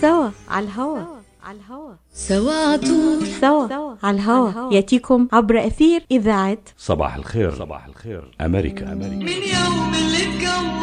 سوا على الهوا. على الهوا سوا عطول سوا على الهوا. يأتيكم عبر أثير إذاعة صباح الخير. صباح الخير. أمريكا. أمريكا من يوم اللي اتكون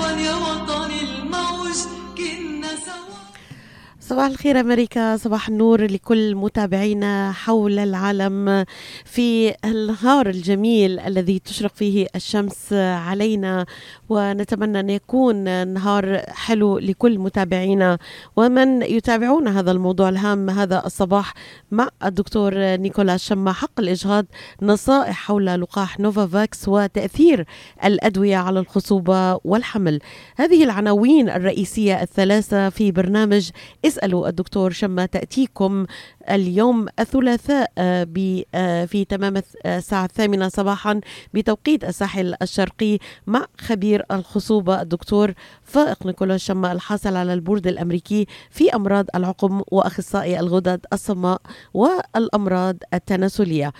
صباح الخير أمريكا صباح النور لكل متابعينا حول العالم في النهار الجميل الذي تشرق فيه الشمس علينا ونتمنى أن يكون نهار حلو لكل متابعينا. ومن يتابعون هذا الموضوع الهام هذا الصباح مع الدكتور نيكولا شما حق الإجهاض نصائح حول لقاح نوفافاكس وتأثير الأدوية على الخصوبة والحمل. هذه العناوين الرئيسية الثلاثة في برنامج اسألوا الدكتور شما تأتيكم اليوم الثلاثاء آه، آه، في تمام آه، الساعة الثامنة صباحا بتوقيت الساحل الشرقي مع خبير الخصوبة الدكتور فائق نيكولا شما الحاصل على البورد الأمريكي في أمراض العقم وأخصائي الغدد الصماء والأمراض التناسلية.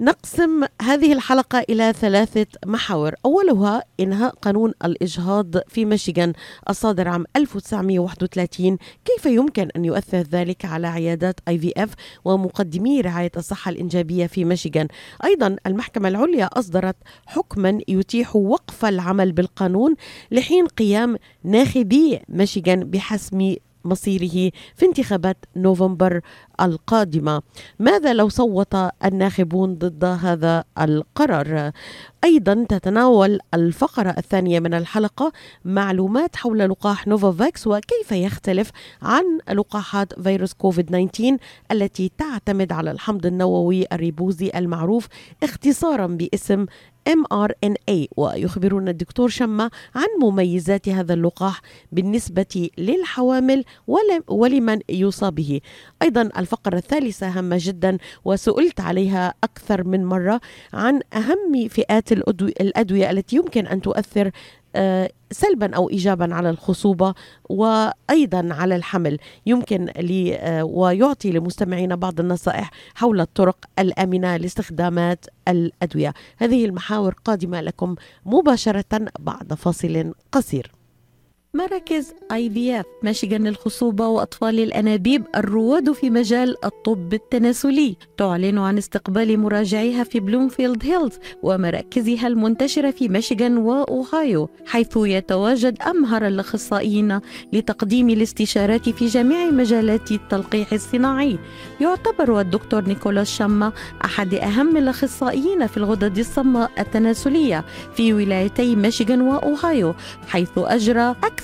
نقسم هذه الحلقة إلى ثلاثة محاور. أولها إنهاء قانون الإجهاض في ميشيغان الصادر عام 1931 كيف يمكن أن يؤثر ذلك على عيادات IVF ومقدمي رعاية الصحة الإنجابية في ميشيغان؟ أيضا المحكمة العليا أصدرت حكما يتيح وقف العمل بالقانون لحين قيام ناخبي ميشيغان بحسم مصيره في انتخابات نوفمبر القادمة. ماذا لو صوت الناخبون ضد هذا القرار؟ أيضا تتناول الفقرة الثانية من الحلقة معلومات حول لقاح نوفافاكس وكيف يختلف عن لقاحات فيروس كوفيد 19 التي تعتمد على الحمض النووي الريبوزي المعروف اختصارا باسم mRNA ويخبرنا الدكتور شما عن مميزات هذا اللقاح بالنسبة للحوامل ول- ولمن يصاب به. أيضا الفقرة الثالثة هامة جدا وسئلت عليها أكثر من مرة عن أهم فئات الأدو- الأدوية التي يمكن أن تؤثر آه، سلبا أو ايجابا على الخصوبة وأيضا على الحمل. يمكن لي آه، ويعطي لمستمعينا بعض النصائح حول الطرق الآمنة لاستخدامات الأدوية. هذه المحاور قادمة لكم مباشرة بعد فاصل قصير. مراكز IVF ميشيغان للخصوبة وأطفال الأنابيب الرواد في مجال الطب التناسلي. تعلن عن استقبال مراجعيها في بلومفيلد هيلز ومراكزها المنتشرة في ميشيغان وأوهايو حيث يتواجد أمهر الأخصائيين لتقديم الاستشارات في جميع مجالات التلقيح الصناعي. يعتبر الدكتور نيكولاس شاما أحد أهم الأخصائيين في الغدد الصماء التناسلية في ولايتي ميشيغان وأوهايو حيث أجرى أكثر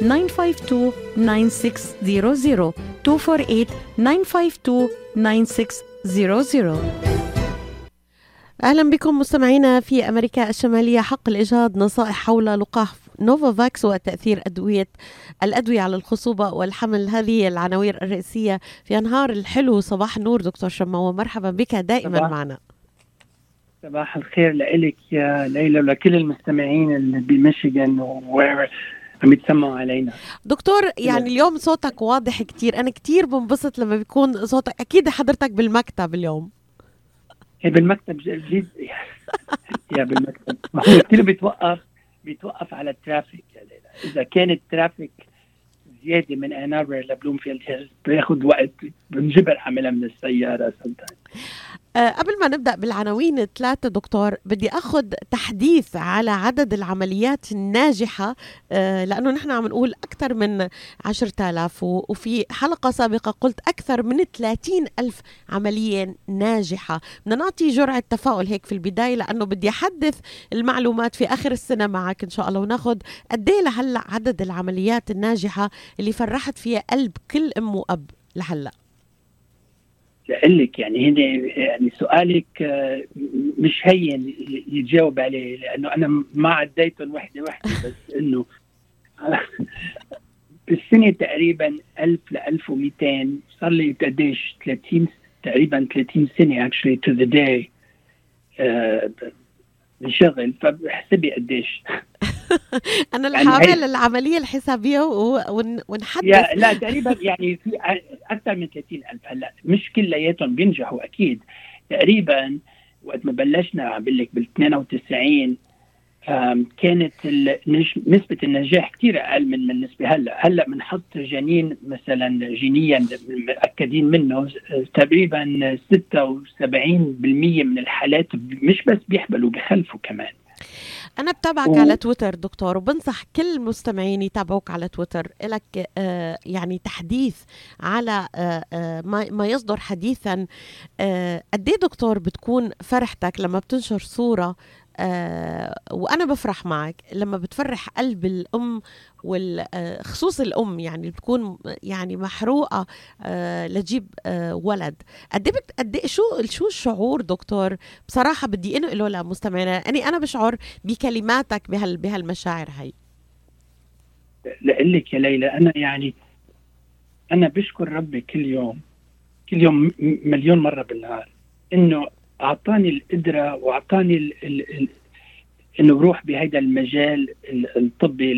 952 9600 248 952 9600 أهلا بكم مستمعينا في أمريكا الشمالية. حق الاجهاض نصائح حول لقاح نوفافاكس وتأثير أدوية الأدوية على الخصوبة والحمل. هذه العناوين الرئيسية في نهار الحلو. صباح النور دكتور شما ومرحبا بك دائما صباح. معنا. صباح الخير لك يا ليلى ولكل المستمعين اللي بميشيغان عم يتسمعوا علينا. دكتور يعني اليوم صوتك واضح كتير. أنا كتير بنبسط لما بيكون صوتك أكيد حضرتك بالمكتب اليوم. هي بالمكتب جديد yeah بالمكتب. ما هو كثير بيتوقف بيتوقف على ال traffic ليلى. إذا كان ال traffic زيادة من آن آربر لبلومفيلد هيلز بياخذ وقت. بنجبر اعملها من السيارة sometimes. أه قبل ما نبدأ بالعناوين الثلاثة دكتور بدي أخذ تحديث على عدد العمليات الناجحة أه لأنه نحن عم نقول أكثر من 10000 و- وفي حلقة سابقة قلت أكثر من 30 ألف عملية ناجحة. بدنا نعطي جرعة تفاؤل هيك في البداية لأنه بدي أحدث المعلومات في آخر السنة معك إن شاء الله وناخذ قد إيه لهلأ عدد العمليات الناجحة اللي فرحت فيها قلب كل أم وأب لهلأ. لك يعني هنا يعني سؤالك آه، مش هين يتجاوب عليه لأنه أنا ما عديتهم وحدة وحدة بس إنه بالسنة تقريبا 1000 ل 1200 صار لي قديش؟ 30 تقريبا 30 سنة actually to the day بشغل فاحسبي قديش. أنا يعني رح هي- اعمل العملية الحسابية و- ون- ونحدث. يا لا تقريبا يعني في أكثر من 30 ألف. هلأ مش كلياتهم بينجحوا أكيد. تقريبا وقت ما بلشنا عم بقول لك بال 92 آم، كانت نسبة النجاح كثير أقل من من النسبة هلأ، هلأ بنحط جنين مثلا جينيا متأكدين منه. تقريبا 76% من الحالات مش بس بيحبلوا بيخلفوا كمان. أنا بتابعك و- على تويتر دكتور وبنصح كل المستمعين يتابعوك على تويتر. لك آه يعني تحديث على آه آه ما, ما يصدر حديثا. قد إيه دكتور بتكون فرحتك لما بتنشر صورة آه وأنا بفرح معك. لما بتفرح قلب الأم وخصوص الأم يعني بتكون يعني محروقة آه لتجيب آه ولد. قد إيه قد إيه شو شو الشعور دكتور؟ بصراحة بدي انقله لمستمعينا. أني أنا بشعر بكلماتك بهال بهالمشاعر هي لك يا ليلى أنا يعني أنا بشكر ربي كل يوم كل يوم مليون مرة بالنهار إنه أعطاني القدرة وأعطاني ال ال ال إنه بروح بهذا المجال ال- الطبي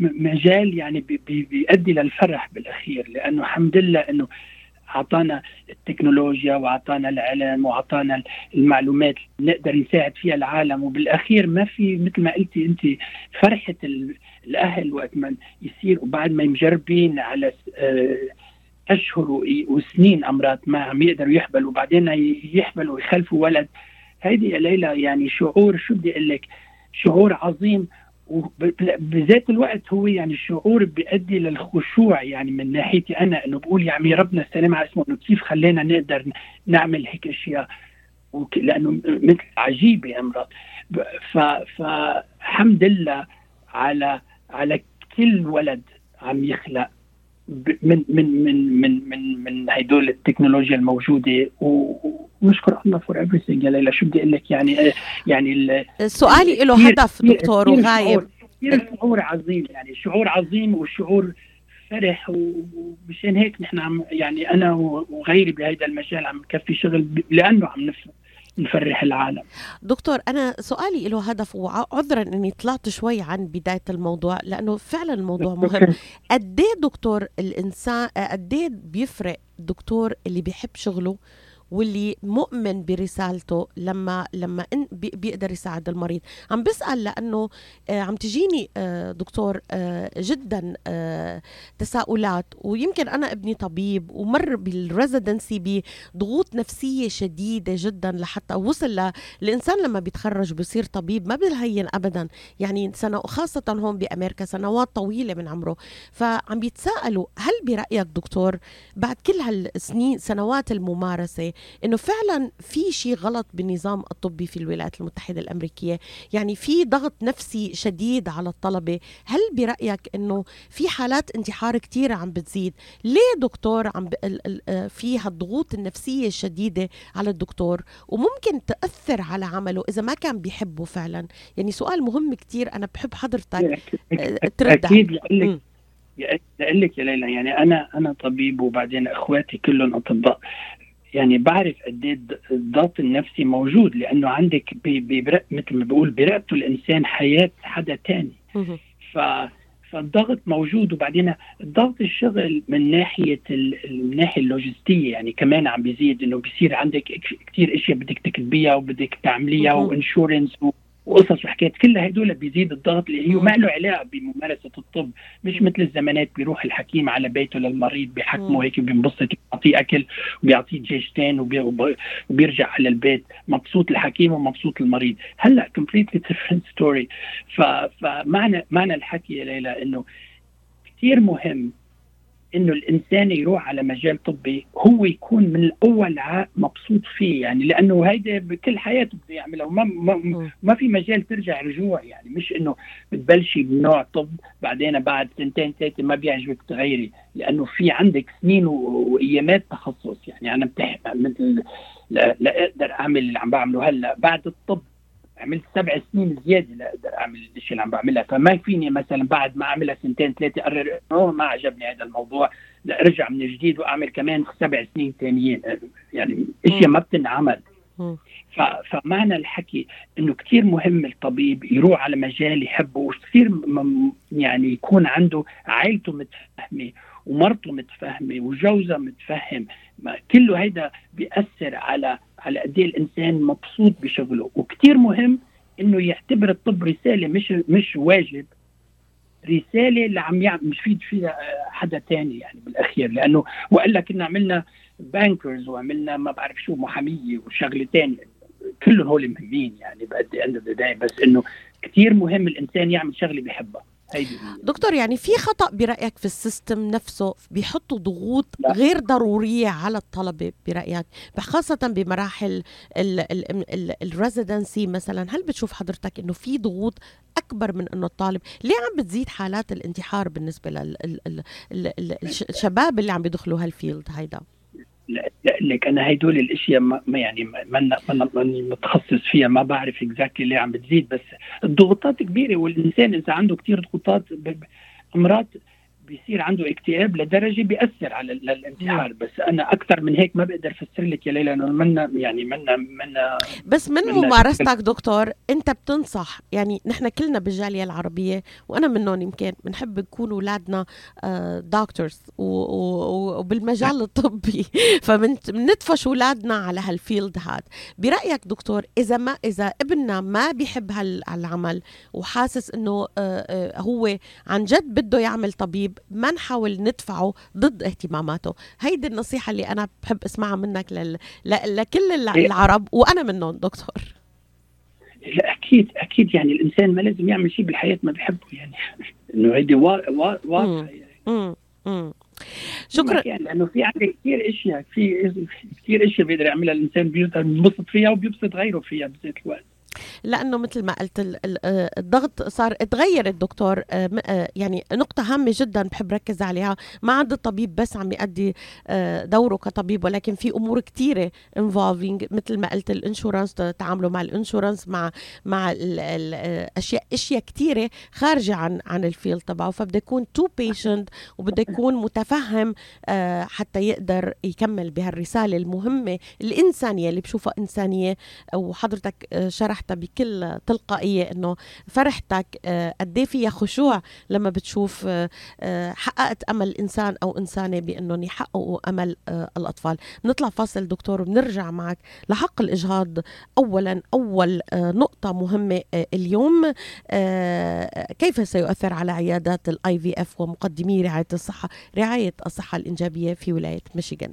م- مجال يعني بي- بي- بيؤدي للفرح بالأخير لأنه الحمد لله إنه أعطانا التكنولوجيا وأعطانا العلم وأعطانا المعلومات نقدر نساعد فيها العالم وبالأخير ما في مثل ما قلتي أنت فرحة ال- الأهل وقت ما يصير وبعد ما مجربين على آه، أشهر وسنين أمراض ما عم يقدروا يحبلوا وبعدين يحبلوا ويخلفوا ولد. هيدي يا ليلى يعني شعور شو بدي أقول لك؟ شعور عظيم وبذات الوقت هو يعني الشعور بيؤدي للخشوع يعني من ناحيتي أنا إنه بقول يا عمي ربنا السلام على اسمه إنه كيف خلينا نقدر نعمل هيك أشياء. لأنه مثل عجيبة ف... فحمد لله على على كل ولد عم يخلق. من من من من من من هدول التكنولوجيا الموجودة. ونشكر الله فور everything. يا ليلى شو بدي أقول لك؟ يعني يعني ال- سؤالي له هدف دكتور وغايب. شعور- كثير شعور عظيم يعني شعور عظيم وشعور فرح. ومشان هيك نحن عم يعني أنا وغيري بهذا المجال عم نكفي شغل لأنه عم نف- نفرح العالم. دكتور أنا سؤالي له هدف وعذرا إني طلعت شوي عن بداية الموضوع لأنه فعلا الموضوع مهم. قد دكتور الإنسان قد بيفرق الدكتور اللي بيحب شغله واللي مؤمن برسالته لما لما بيقدر يساعد المريض. عم بسأل لأنه آه، عم تجيني آه، دكتور آه، جدا تساؤلات ويمكن أنا ابني طبيب ومر بالريزيدنسي بضغوط نفسية شديدة جدا لحتى وصل ل- الانسان لما بيتخرج بيصير طبيب ما بالهين ابدا. يعني سنة خاصة هون بأمريكا سنوات طويلة من عمره. فعم بيتساءلوا هل برأيك دكتور بعد كل هالسنين سنوات الممارسة إنه فعلا في شيء غلط بالنظام الطبي في الولايات المتحدة الأمريكية؟ يعني في ضغط نفسي شديد على الطلبة؟ هل برأيك إنه في حالات انتحار كتيرة عم بتزيد؟ ليه دكتور عم ب... ال... ال... آه، في هالضغوط النفسية الشديدة على الدكتور؟ وممكن تأثر على عمله إذا ما كان بيحبه فعلا؟ يعني سؤال مهم كتير أنا بحب حضرتك آه، ترد أكيد لأقول لك لك يا ليلى يعني أنا أنا طبيب وبعدين إخواتي كلهم أطباء. يعني بعرف قد إيه الض- الضغط النفسي موجود لأنه عندك بي- مثل ما بقول برقبته الإنسان حياة حدا تاني. ف فالضغط موجود وبعدين الضغط الشغل من ناحية ال- الناحيه اللوجستية يعني كمان عم بيزيد إنه بيصير عندك كثير إشياء بدك تكتبيها وبدك تعمليها. وإنشورنس وقصص وحكايات كل هدول بيزيد الضغط اللي هي. ما له علاقة بممارسة الطب مش مثل الزمانات بيروح الحكيم على بيته للمريض. بيحكمه هيك بينبسط بيعطيه أكل وبيعطيه جيشتين وبي- وب- وبيرجع على البيت مبسوط الحكيم ومبسوط المريض هلأ completely different story ف... فمعنى معنى الحكي يا ليلى إنه كثير مهم إنه الإنسان يروح على مجال طبي هو يكون من الأول مبسوط فيه يعني لأنه هيدا بكل حياته بده يعملها وما ما. ما في مجال ترجع رجوع يعني مش إنه بتبلشي بنوع طب بعدين بعد سنتين ثلاثة ما بيعجبك تغيري لأنه في عندك سنين وأيامات تخصص. يعني أنا بتح مثل لا, لا أقدر أعمل اللي عم بعمله هلأ. بعد الطب عملت سبع سنين زيادة لاقدر أعمل الشيء اللي عم بعملها. فما فيني مثلا بعد ما اعملها سنتين ثلاثة اقرر إنه ما عجبني هذا الموضوع لا أرجع من جديد وأعمل كمان سبع سنين ثانيين. يعني إشياء ما بتنعمل. فمعنى الحكي إنه كثير مهم الطبيب يروح على مجال يحبه وكثير يعني يكون عنده عائلته متفهمه ومرته متفهمه وجوزها متفهم. ما- كله هيدا بيأثر على على قد إيه الإنسان مبسوط بشغله. وكثير مهم إنه يعتبر الطب رسالة مش مش واجب. رسالة اللي عم يعمل مش فيد فيها آه، حدا تاني يعني بالأخير. لأنه والا كنا عملنا bankers وعملنا ما بعرف شو محامية وشغلة تانية. كلهم هول مهمين يعني بقد اند بس إنه كثير مهم الإنسان يعمل شغلة هي. دكتور يعني في خطأ برأيك في ال system نفسه؟ بيحطوا ضغوط لا. غير ضرورية على الطلبة برأيك؟ خاصة بمراحل ال residency مثلا. هل بتشوف حضرتك إنه في ضغوط أكبر من إنه الطالب؟ ليه عم بتزيد حالات الانتحار بالنسبة للشباب اللي عم بيدخلوا هال field هيدا؟ لا لا لك أنا هدول الأشياء ما يعني ما ماني متخصص فيها ما بعرف exactly ليه عم بتزيد بس الضغوطات كبيرة والإنسان إذا عنده كثير ضغوطات امراض بيصير عنده اكتئاب لدرجة بيأثر على ال- الانتحار. بس أنا أكثر من هيك ما بقدر افسر لك يا ليلى لأنه منا يعني منا منا بس من ممارستك دكتور؟ أنت بتنصح يعني نحن كلنا بالجاليه العربية وأنا منهم يمكن بنحب نكون أولادنا دكتورز وبالمجال الطبي. فبندفش أولادنا على هالفيلد هاد. برأيك دكتور إذا ما إذا ابننا ما بيحب هال- هالعمل وحاسس إنه آه، آه، هو عن جد بده يعمل طبيب ما نحاول ندفعه ضد اهتماماته. هيدي النصيحة اللي أنا بحب أسمعها منك لل... ل- لكل إيه. العرب وأنا منهم دكتور. لا أكيد أكيد يعني الإنسان ما لازم يعمل شيء بالحياة ما بيحبه يعني. إنه هيدي وا- وا- واضحه يعني. امم امم شكرا. يعني لأنه في عندك كثير أشياء في كثير أشياء بيقدر يعملها الإنسان بيقدر ينبسط فيها وبيبسط غيره فيها بذات الوقت. لأنه مثل ما قلت آه، الضغط صار تغير الدكتور آه، آه، يعني نقطة هامة جدا بحب ركز عليها. ما عند الطبيب بس عم يأدي آه، دوره كطبيب ولكن في أمور كثيره involving مثل ما قلت ال insurance تعامله مع ال insurance مع مع ال- ال- آه، أشياء كثيره خارجة عن عن ال field تبعه. فبده يكون too patient وبده يكون متفهم حتى يقدر يكمل بهالرسالة المهمة الإنسانية اللي بشوفها إنسانية. وحضرتك آه، شرحتها بكل تلقائية إنه فرحتك آه، قد إيه فيها خشوع لما بتشوف آه، آه، حققت أمل إنسان أو إنسانة بانهم يحققوا أمل الأطفال. نطلع فاصل دكتور وبنرجع معك لحق الإجهاض. اولا أول نقطة مهمة اليوم كيف سيؤثر على عيادات الاي في اف ومقدمي رعاية الصحة رعاية الصحة الإنجابية في ولاية ميشيغان؟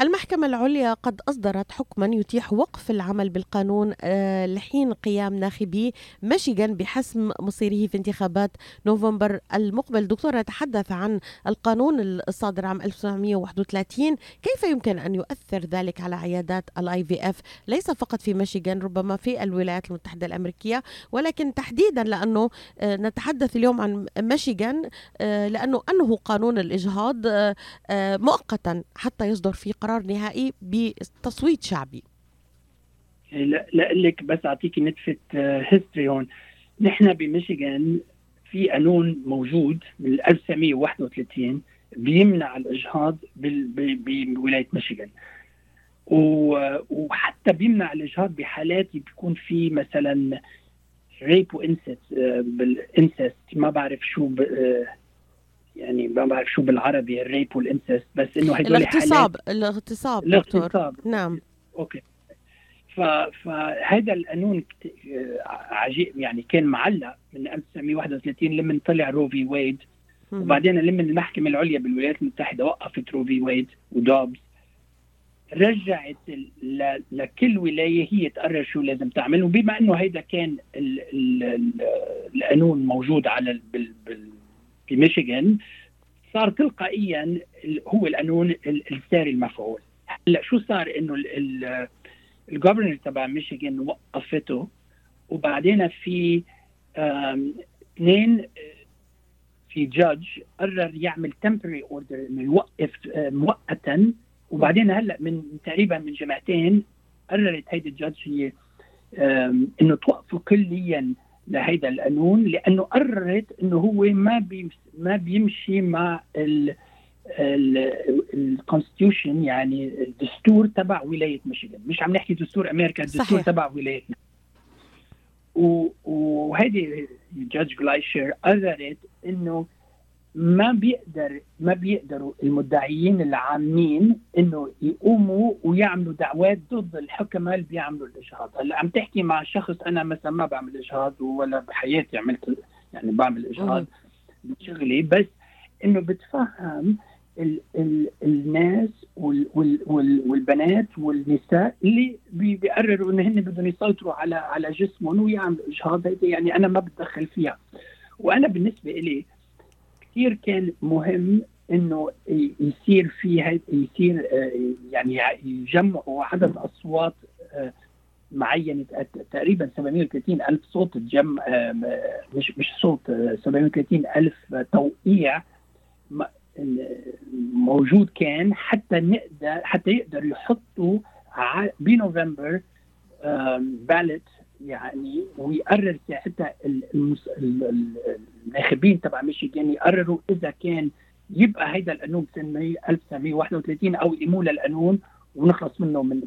المحكمة العليا قد أصدرت حكما يتيح وقف العمل بالقانون آه، لحين قيام ناخبي ميشيغان بحسم مصيره في انتخابات نوفمبر المقبل. دكتور نتحدث عن القانون الصادر عام 1931 كيف يمكن أن يؤثر ذلك على عيادات ال IVF ليس فقط في ميشيغان ربما في الولايات المتحدة الأمريكية. ولكن تحديدا لأنه آه، نتحدث اليوم عن ميشيغان آه، لأنه أنه قانون الإجهاض مؤقتا حتى يصدر فيه قرار نهائي بتصويت شعبي. لا لك بس اعطيكي نتفه هيستوري هون. نحن بميشيغان في قانون موجود من 1931 بيمنع الإجهاض بولاية ميشيغان. وحتى بيمنع الإجهاض بحالات بيكون في مثلا rape و incest بال incest ما بعرف شو آه، يعني ما بعرف شو بالعربي ال rape وال incest بس إنه هدول الاغتصاب الاغتصاب دكتور. نعم. okay. ف... فهذا القانون عجيب يعني كان معلق من 1931 لما طلع Roe v. Wade. وبعدين لما المحكمة العليا بالولايات المتحدة وقفت Roe v. Wade و Dobbs رجعت ل- لكل ولاية هي تقرر شو لازم تعمل. وبما إنه هيدا كان ال ال ال القانون موجود على ال- بال بال في ميشيغان صار تلقائيا هو القانون ال- الساري المفعول. هلأ شو صار إنه ال- ال- ال governor تبع ميشيغان وقفته؟ وبعدين في اثنين في judge قرر يعمل temporary order إنه يوقف آه، مؤقتا. وبعدين هلأ من تقريبا من جمعتين قررت هيدي ال judge هي إنه توقفوا كليا. لهيدا القانون لأنه قررت إنه هو ما ما بيمشي مع ال ال constitution يعني الدستور تبع ولاية ميشيغان مش عم نحكي دستور أمريكا الدستور صحيح. تبع ولاية و- وهيدي judge Gleicher قررت إنه ما بيقدر ما بيقدروا المدعيين العامين إنه يقوموا ويعملوا دعوات ضد الحكماء اللي بيعملوا الاجهاض، هلأ عم تحكي مع شخص أنا مثلا ما بعمل اجهاض ولا بحياتي عملت يعني بعمل اجهاض بشغلي بس إنه بتفهم ال ال الناس وال وال وال والبنات والنساء اللي بي- بيقرروا انه هن بدهم يسيطروا على على جسمهم ويعملوا اجهاض يعني أنا ما بتدخل فيها. وأنا بالنسبة لي كثير كان مهم إنه يصير في يصير آه، يعني يجمعوا عدد أصوات آه، معينة. ت- تقريبا 730 ألف صوت تجمع آه، مش مش صوت آه، 730 ألف توقيع موجود كان حتى نقدر حتى يقدروا يحطوا بنوفمبر بالت يعني ويقرر ساعتها الناخبين تبع ميشيغان يقرروا إذا كان يبقى هيدا القانون بسنه 1931 أو يقيموا للقانون ونخلص منه من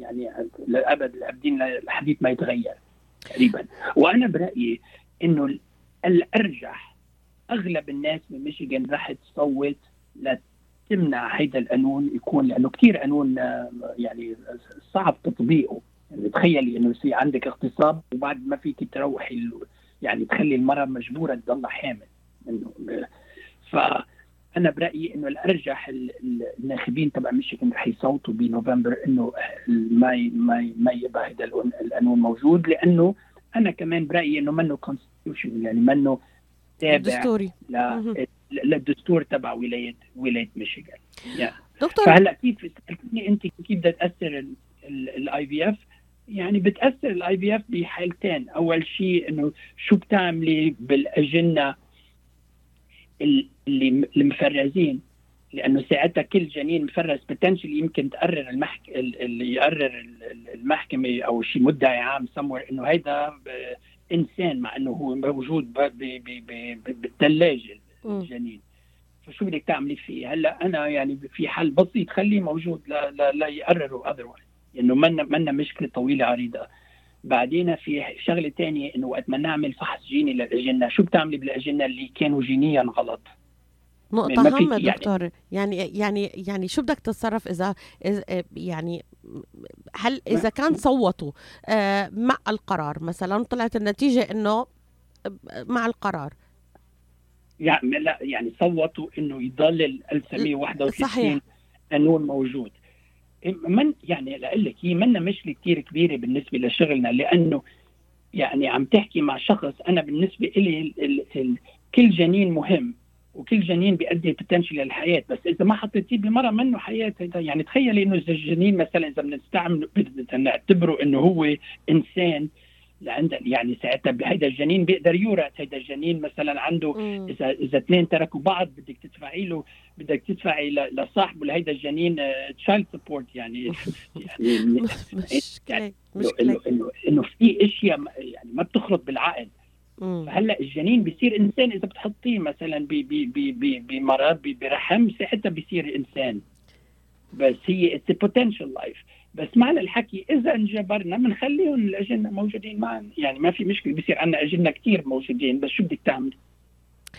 يعني للابد الابدين لحديث ما يتغير تقريبا. وأنا برأيي إنه ال- الأرجح أغلب الناس من ميشيغان راح تصوت لتمنع هيدا القانون يكون لأنه كثير قانون آه، يعني صعب تطبيقه. يعني تخيلي إنه يصير عندك اغتصاب وبعد ما فيك تروحي يعني تخلي المرأة مجبورة تضلها حامل. انه فأنا برأيي إنه الأرجح ال- ال- الناخبين تبع ميشيغان رح يصوتوا بنوفمبر إنه ما ما ما يبقى هذا القانون- موجود. لأنه أنا كمان برأيي إنه منه constitution يعني منه تابع دستوري للدستور تبع ولايه ولاية ميشيغان. دكتور فهلأ كيف سالتني انت كيف بدها تأثر ال IVF يعني بتأثر ال IVF بحالتين. أول شيء إنه شو بتعملي بالأجنة ال- اللي المفرزين لأنه ساعتها كل جنين مفرز potentially يمكن تقرر المحك... ال- اللي يقرر ال- ال- المحكمة أو شيء مدعي عام سمور إنه هيدا انسان مع إنه هو موجود ب- ب- ب- ب- بالثلاجه. الجنين. فشو بدك تعملي فيه؟ هلأ أنا يعني في حل بسيط خليه موجود لا لا, لا يقرروا اذروايز إنه منا منا مشكلة طويلة عريضة. بعدين في شغلة تانية إنه وقت ما نعمل فحص جيني للأجنة شو بتعملي بالأجنة اللي كانوا جينيا غلط؟ نقطة هامة يعني- دكتور. يعني يعني يعني شو بدك تتصرف إذا إذا- يعني هل إذا كان صوتوا آه، مع القرار مثلا طلعت النتيجة إنه مع القرار. يعني لا يعني صوتوا إنه يضل ال 1961 صحيح. قانون موجود. من يعني لاقول لك هي منا مشكلة كثير كبيرة بالنسبة لشغلنا لأنه يعني عم تحكي مع شخص أنا بالنسبة لي ال ال ال كل جنين مهم وكل جنين بيؤدي بوتنشل للحياة. بس إذا ما حطيتيه بمرة منه حياة يعني تخيلي إنه الجنين مثلا إذا بنستعمل بدنا نعتبره إنه هو إنسان لعند يعني ساعتها هيدا الجنين بيقدر يورث هيدا الجنين. مثلا عنده مم. اذا إذا اثنين تركوا بعض بدك تدفعي له بدك تدفعي لصاحبه لهيدا الجنين child support يعني. يعني مشكلة انه مشكلة. انه إنه في إشياء يعني ما بتخرط بالعقل. مم. فهلأ الجنين بيصير إنسان إذا بتحطيه مثلا بمرض برحم ساعتها بيصير إنسان. بس هي it's potential life بس معنى الحكي إذا انجبرنا بنخليهم الأجنة موجودين معنا يعني ما في مشكلة بصير عندنا أجنة كثير موجودين بس شو بدك تعمل؟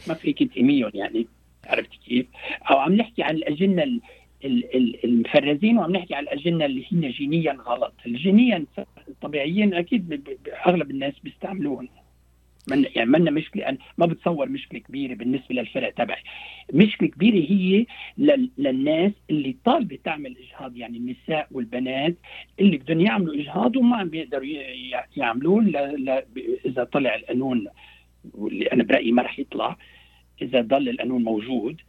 ما فيك تقيميهم يعني عرفت كيف؟ أو عم نحكي عن الأجنة ال- ال- ال- المفرزين وعم نحكي عن الأجنة اللي هن جينيا غلط، الجينيا الطبيعيين أكيد أغلب الناس بيستعملوهم من يعني منا مشكلة أنا ما بتصور مشكلة كبيرة بالنسبة للفرق تبعي. مشكلة كبيرة هي لل- للناس اللي طالبة تعمل إجهاض يعني النساء والبنات اللي بدهم يعملوا إجهاض وما عم بيقدروا يعملوه إذا طلع القانون واللي أنا برأيي ما رح يطلع إذا ضل القانون موجود.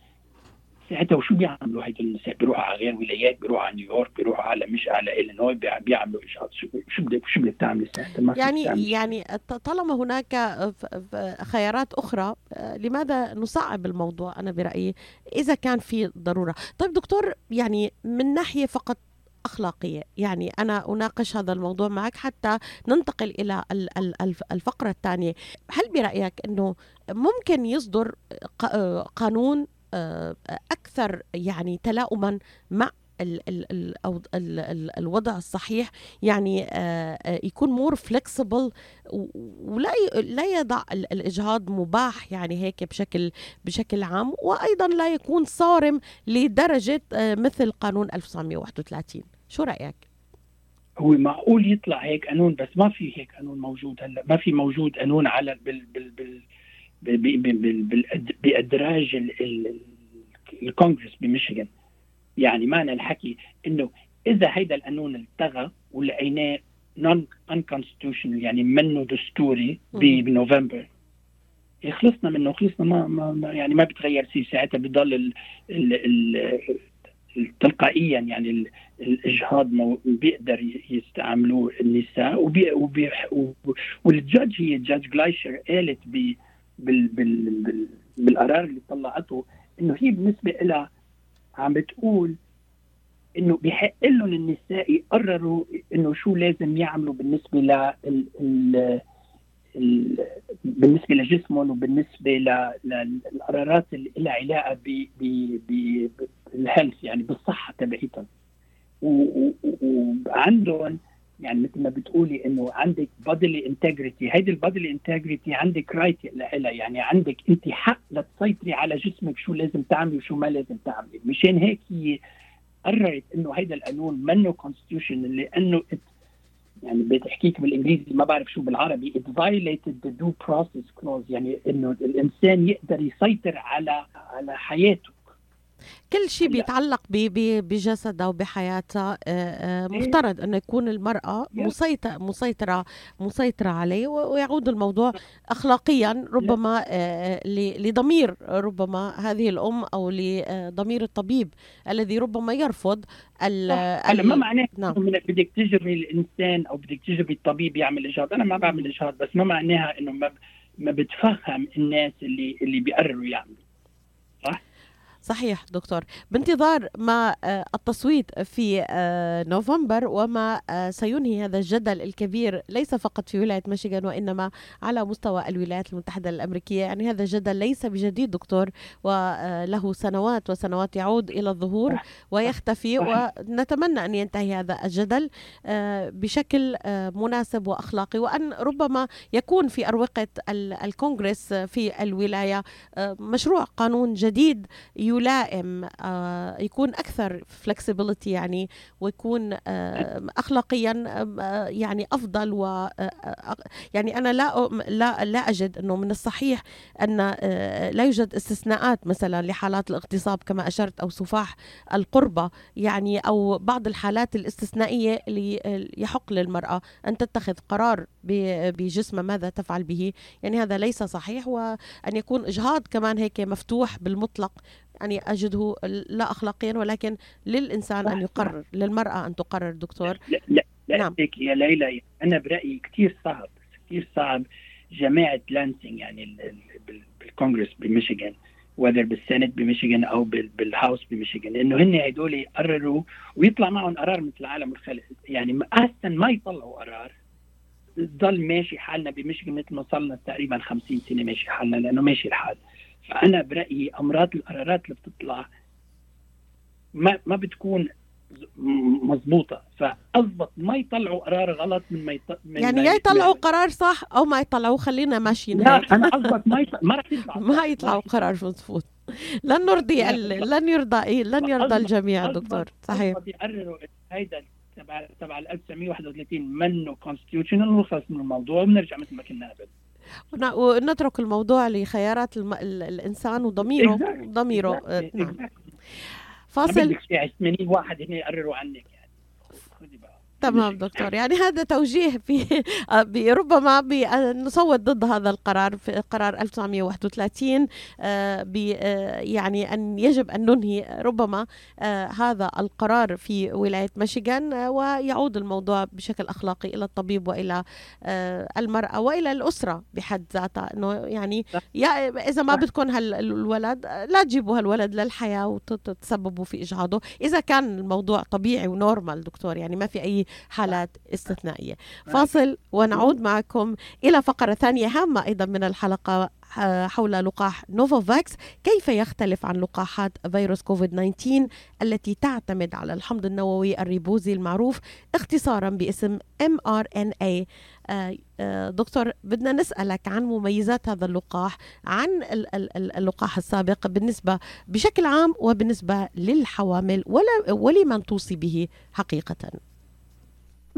ساعتها وشو بيعملوا؟ هيدول النساء بيروحوا على غير ولايات بيروحوا على نيويورك بيروحوا على مش على إلينوي بيع- بيعملوا اجهاض شو شو بدك شو بدك تعملي ساعتها؟ يعني. يعني طالما هناك خيارات أخرى آه، لماذا نصعب الموضوع؟ أنا برأيي إذا كان في ضرورة. طيب دكتور يعني من ناحية فقط أخلاقية يعني أنا أناقش هذا الموضوع معك حتى ننتقل إلى ال- ال- الف- الفقرة الثانية. هل برأيك إنه ممكن يصدر آه، قانون أكثر يعني تلاؤما مع الوضع الصحيح يعني آه، آه، يكون مور فلكسبل ولا لا يضع ال- الإجهاض مباح يعني هيك بشكل بشكل عام وأيضا لا يكون صارم لدرجة آه، مثل قانون 1931 شو رأيك؟ هو معقول يطلع هيك قانون؟ بس ما في هيك قانون موجود هلأ ما في موجود قانون على بال بال بال بأدراج ال- ال- الكونغرس بميشيغان يعني معنى الحكي إنه إذا هيدا القانون التغى ولقيناه non unconstitutional يعني منه دستوري. بنوفمبر خلصنا منه خلصنا ما, ما يعني ما بتغير شيء ساعتها بضل ال ال ال تلقائيا يعني ال- الإجهاض مو بيقدر يستعملوه النساء وبي وبي وال judge هي judge Gleicher قالت ب بال بال بال بالقرار اللي طلعته إنه هي بالنسبة لها عم بتقول إنه بيحق لهم النساء يقرروا إنه شو لازم يعملوا بالنسبة ل ال ال ال بالنسبة لجسمهم وبالنسبة للقرارات اللي لها علاقة بال health يعني بالصحة تبعيتهم. وعندهم يعني مثل ما بتقولي إنه عندك bodily integrity هيدي ال bodily integrity عندك right لها يعني عندك انت حق لتسيطري على جسمك شو لازم تعملي وشو ما لازم تعملي. مشان هيك هي قررت إنه هيدا القانون منه كونستيوشن لأنه يعني بتحكيك بالإنجليزي ما بعرف شو بالعربي it violated the due process clause يعني إنه الإنسان يقدر يسيطر على على حياته. كل شيء. بيتعلق بجسدها وبحياتها آه، آه، إيه. مفترض إنه يكون المرأة. مسيطره مسيطره مسيطرة عليه ويعود الموضوع اخلاقيا ربما آه، لضمير ربما هذه الأم أو لضمير الطبيب الذي ربما يرفض ال هلا ما ال- معناه نعم. انه بدك تجبري الإنسان أو بدك تجبري الطبيب يعمل إجهاض أنا ما بعمل إجهاض بس ما معناها إنه ما ما بتفهم الناس اللي اللي بيقرروا يعملوا صحيح دكتور بانتظار ما آه، التصويت في آه، نوفمبر وما آه، سينهي هذا الجدل الكبير ليس فقط في ولاية ميشيغان وإنما على مستوى الولايات المتحدة الأمريكية يعني هذا الجدل ليس بجديد دكتور وله سنوات وسنوات يعود إلى الظهور. ويختفي. ونتمنى أن ينتهي هذا الجدل بشكل مناسب وأخلاقي وأن ربما يكون في ال- الكونغرس في الولاية آه، مشروع قانون جديد يلائم آه، يكون أكثر فلكسبيليتي يعني ويكون آه، اخلاقيا آه، يعني أفضل و يعني أنا لا لا لا أجد إنه من الصحيح أن لا يوجد استثناءات مثلا لحالات الاغتصاب كما أشرت أو سفاح القربة يعني أو بعض الحالات الاستثنائية اللي يحق للمرأة أن تتخذ قرار بجسمها ماذا تفعل به. يعني هذا ليس صحيح وأن يكون إجهاض كمان هيك مفتوح بالمطلق يعني أجده لا اخلاقيا ولكن للإنسان صح، ان يقرر للمرأة أن تقرر دكتور. لا لا لا نعم. يا ليلى أنا برأيي كثير صعب كثير صعب جماعة لانسينج يعني ال- ال- بال- بالكونغرس بميشيغان وذر بالسنت بميشيغان أو بال- بالهاوس بميشيغان انه هن هدول يقرروا ويطلع معهم قرار مثل العالم الخلق يعني احسن ما يطلعوا قرار ضل ماشي حالنا بميشيغان مثل ما صار لنا تقريبا 50 سنة ماشي حالنا لأنه ماشي الحال. فأنا برأيي أمراض القرارات اللي بتطلع ما ما بتكون م- مظبوطة. فأضبط ما يطلعوا قرار غلط من ما يط... من يعني يا يطلعوا قرار صح أو ما يطلعوا خلينا ماشيين لا أنا أضبط ما يطلع ما رح يطلع ما يطلعوا قرار مضبوط لن نرضي ال- لن يرضى إيه؟ لن يرضى الجميع دكتور. صحيح. أضبط يقرروا هيدا تبع تبع ال 1931 منه كونستيوشنال ونخلص من الموضوع وبنرجع مثل ما كنا قبل. ونترك الموضوع لخيارات الم... ال- الإنسان وضميره Exactly. ضميره آه، Exactly. نعم. Exactly. ما فاصل بدك شي 80 واحد هنا يقرروا عنك يعني خذي بقى تمام دكتور يعني هذا توجيه في آه، ربما نصوت ضد هذا القرار في قرار 1931 آه، آه، يعني أن يجب أن ننهي ربما آه، هذا القرار في ولاية ميشيغان آه، ويعود الموضوع بشكل أخلاقي إلى الطبيب وإلى آه، المرأة وإلى الأسرة بحد ذاتها إنه يعني. يا إذا ما. بدكم هالولد آه، لا تجيبوا هالولد للحياة وتتسببوا في إجهاضه إذا كان الموضوع طبيعي ونورمال دكتور يعني ما في أي حالات استثنائية. فاصل ونعود معكم إلى فقرة ثانية هامة أيضا من الحلقة آه، حول لقاح نوفوفاكس كيف يختلف عن لقاحات فيروس كوفيد 19 التي تعتمد على الحمض النووي الريبوزي المعروف اختصارا باسم mRNA آه، آه، دكتور بدنا نسألك عن مميزات هذا اللقاح عن ال- ال- ال- اللقاح السابق بالنسبة بشكل عام وبالنسبة للحوامل ولا ولمن توصي به حقيقة؟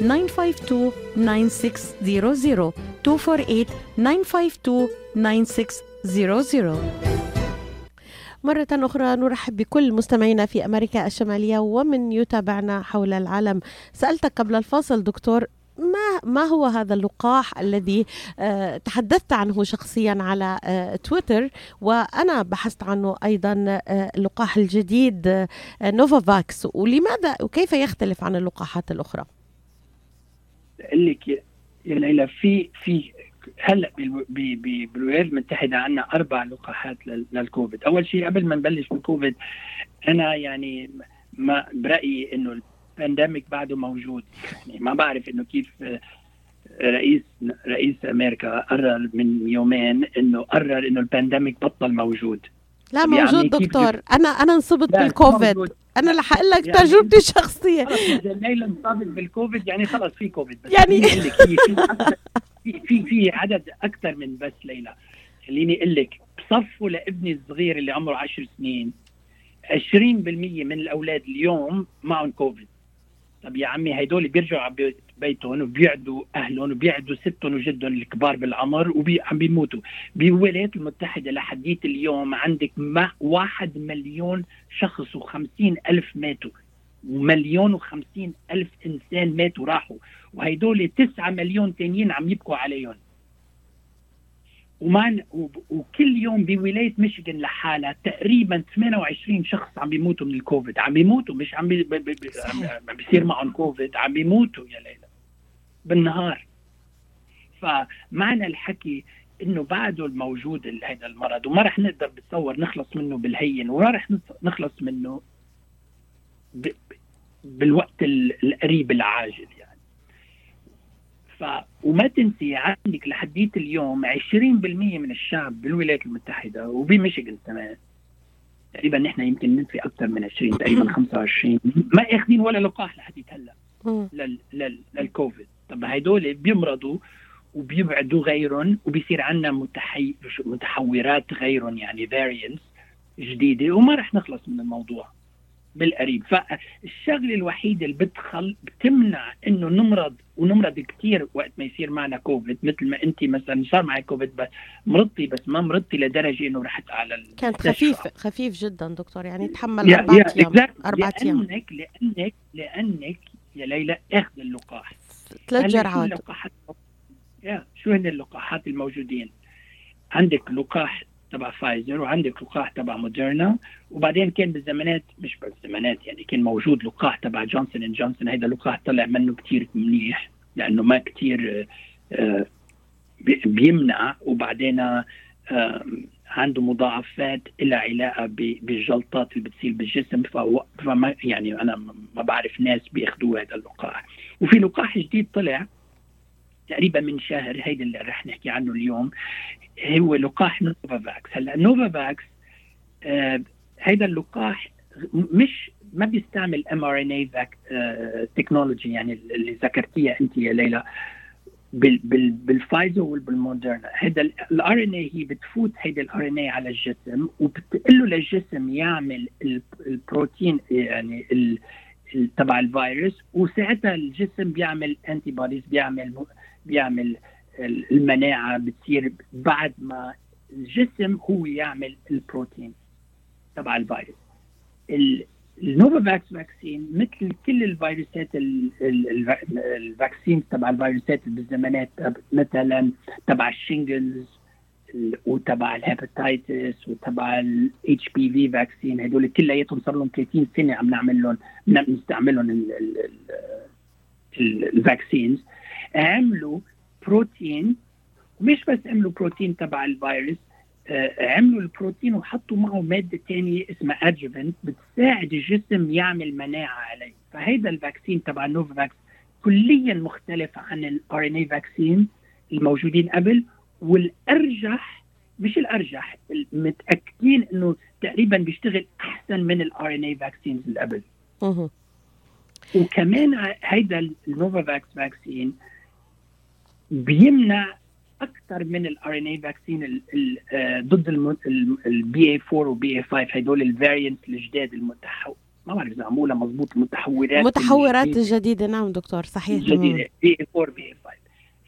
952 9600 248 952 9600 مرة أخرى نرحب بكل مستمعينا في أمريكا الشمالية ومن يتابعنا حول العالم. سألتك قبل الفاصل دكتور ما ما هو هذا اللقاح الذي آه، تحدثت عنه شخصيا على آه، تويتر؟ وأنا بحثت عنه أيضا آه، اللقاح الجديد نوفافاكس. ولماذا وكيف يختلف عن اللقاحات الأخرى؟ بقول لك يا ليلى في في هلا بالولايات المتحدة عندنا أربع لقاحات لل- للكوفيد، أول شيء قبل ما نبلش بالكوفيد أنا يعني ما برأيي إنه ال pandemic بعده موجود، يعني ما بعرف إنه كيف آه، رئيس رئيس أمريكا قرر من يومين إنه قرر إنه ال pandemic بطل موجود. لا يعني موجود كيف دكتور. أنا أنا انصبت بالكوفيد. موجود. أنا رح أقول لك يعني- تجربتي الشخصية. إذا ليلى انصابت بالكوفيد يعني خلص في كوفيد بس. يعني- في في في عدد أكثر من بس ليلى خليني أقول لك بصفوا لابني الصغير اللي عمره 10 سنين. 20% من الأولاد اليوم معهم كوفيد. طب يا عمي هدول بيرجعوا بيتهم وبيعدوا أهلهم وبيعدوا ستهم وجدهم الكبار بالعمر وعم بيموتوا. بالولايات المتحدة لحديت اليوم عندك ما واحد مليون شخص وخمسين ألف ماتوا. ومليون وخمسين ألف إنسان ماتوا راحوا. وهيدول تسعة مليون تانيين عم يبكوا عليهم. وما وب- وكل يوم بولاية ميشيغان لحالها تقريبا 28 شخص عم بيموتوا من الكوفيد. عم بيموتوا مش عم بي عم بيصير معهم كوفيد عم بيموتوا يا ليلى. بالنهار. فمعنى الحكي إنه بعده الموجود ال- هذا المرض وما رح نقدر بتصور نخلص منه بالهين وما رح نخلص منه ب... بالوقت ال- القريب العاجل يعني. ف وما تنسي عندك لحديت اليوم 20% من الشعب بالولايات المتحدة وبميشيغان كمان. تقريبا نحن يمكن ننفي أكثر من 20 تقريبا 25 ما اخذين ولا لقاح لحديت هلأ. لل... لل... للكوفيد. طب هدول بيمرضوا وبيعدوا غيرهم وبيصير عندنا متحي... متحورات غيرهم يعني variants جديدة وما رح نخلص من الموضوع بالقريب فالشغلة الوحيدة اللي بتخل بتمنع إنه نمرض ونمرض كثير وقت ما يصير معنا كوفيد مثل ما انت مثلا صار معي كوفيد بس مرضتي بس ما مرضتي لدرجة إنه رحت على كانت. خفيف خفيف جدا دكتور يعني تحمل أيام exactly. أربعة أيام لانك لانك لأنك يا ليلى أخذ اللقاح ثلاث جرعات. اللقاحات؟ يا شو هن اللقاحات الموجودين؟ عندك لقاح تبع فايزر وعندك لقاح تبع موديرنا وبعدين كان بالزمانات مش بالزمانات يعني كان موجود لقاح تبع جونسون إند جونسون. هيدا اللقاح طلع منه كتير منيح لأنه ما كتير آه، بي- بيمنع وبعدين آه، عنده مضاعفات لها علاقة بالجلطات اللي بتصير بالجسم فما يعني أنا ما بعرف ناس بياخذوا هذا اللقاح. وفي لقاح جديد طلع تقريبا من شهر هيدا اللي رح نحكي عنه اليوم. هو لقاح نوفافاكس. هلأ نوفافاكس آه هيدا اللقاح مش ما بيستعمل mRNA technology يعني اللي ذكرتيها أنت يا ليلى. بال بال بالفايزر وبالمودرنا هذا ال RNA هي بتفوت هيدا ال RNA على الجسم وبتقول له للجسم يعمل ال- البروتين يعني تبع الفيروس وساعتها الجسم بيعمل antibodies بيعمل بيعمل ال- المناعة بتصير بعد ما الجسم هو يعمل البروتين تبع الفيروس. ال- النوفافاكس vaccine مثل كل الفيروسات ال- ال- الف- ال vaccine تبع الفيروسات بالزمانات مثلا تبع ال shingles ال- وتبع ال hepatitis وتبع ال HPV vaccine هدول كلياتهم صار لهم 30 سنة عم نعمل لهم نستعملهم ال- ال- ال- ال- ال vaccines عملوا بروتين مش بس عملوا بروتين تبع الفيروس آه، عملوا البروتين وحطوا معه مادة ثانية اسمها adjuvant بتساعد الجسم يعمل مناعة عليه. فهيدا ال vaccine تبع نوفافاكس كليا مختلف عن ال RNA vaccine الموجودين قبل. والأرجح مش الأرجح متاكدين إنه تقريبا بيشتغل أحسن من ال RNA vaccines اللي قبل. وكمان هيدا النوفافاكس vaccine بيمنع أكثر من ال RNA vaccine ضد ال BA 4 وال BA 5 هدول ال variant الجداد المتحو ما بعرف إذا عمولها مضبوط المتحورات متحورات الجديدة. الجديدة نعم دكتور صحيح تماما. جديده بي اي 4 بي اي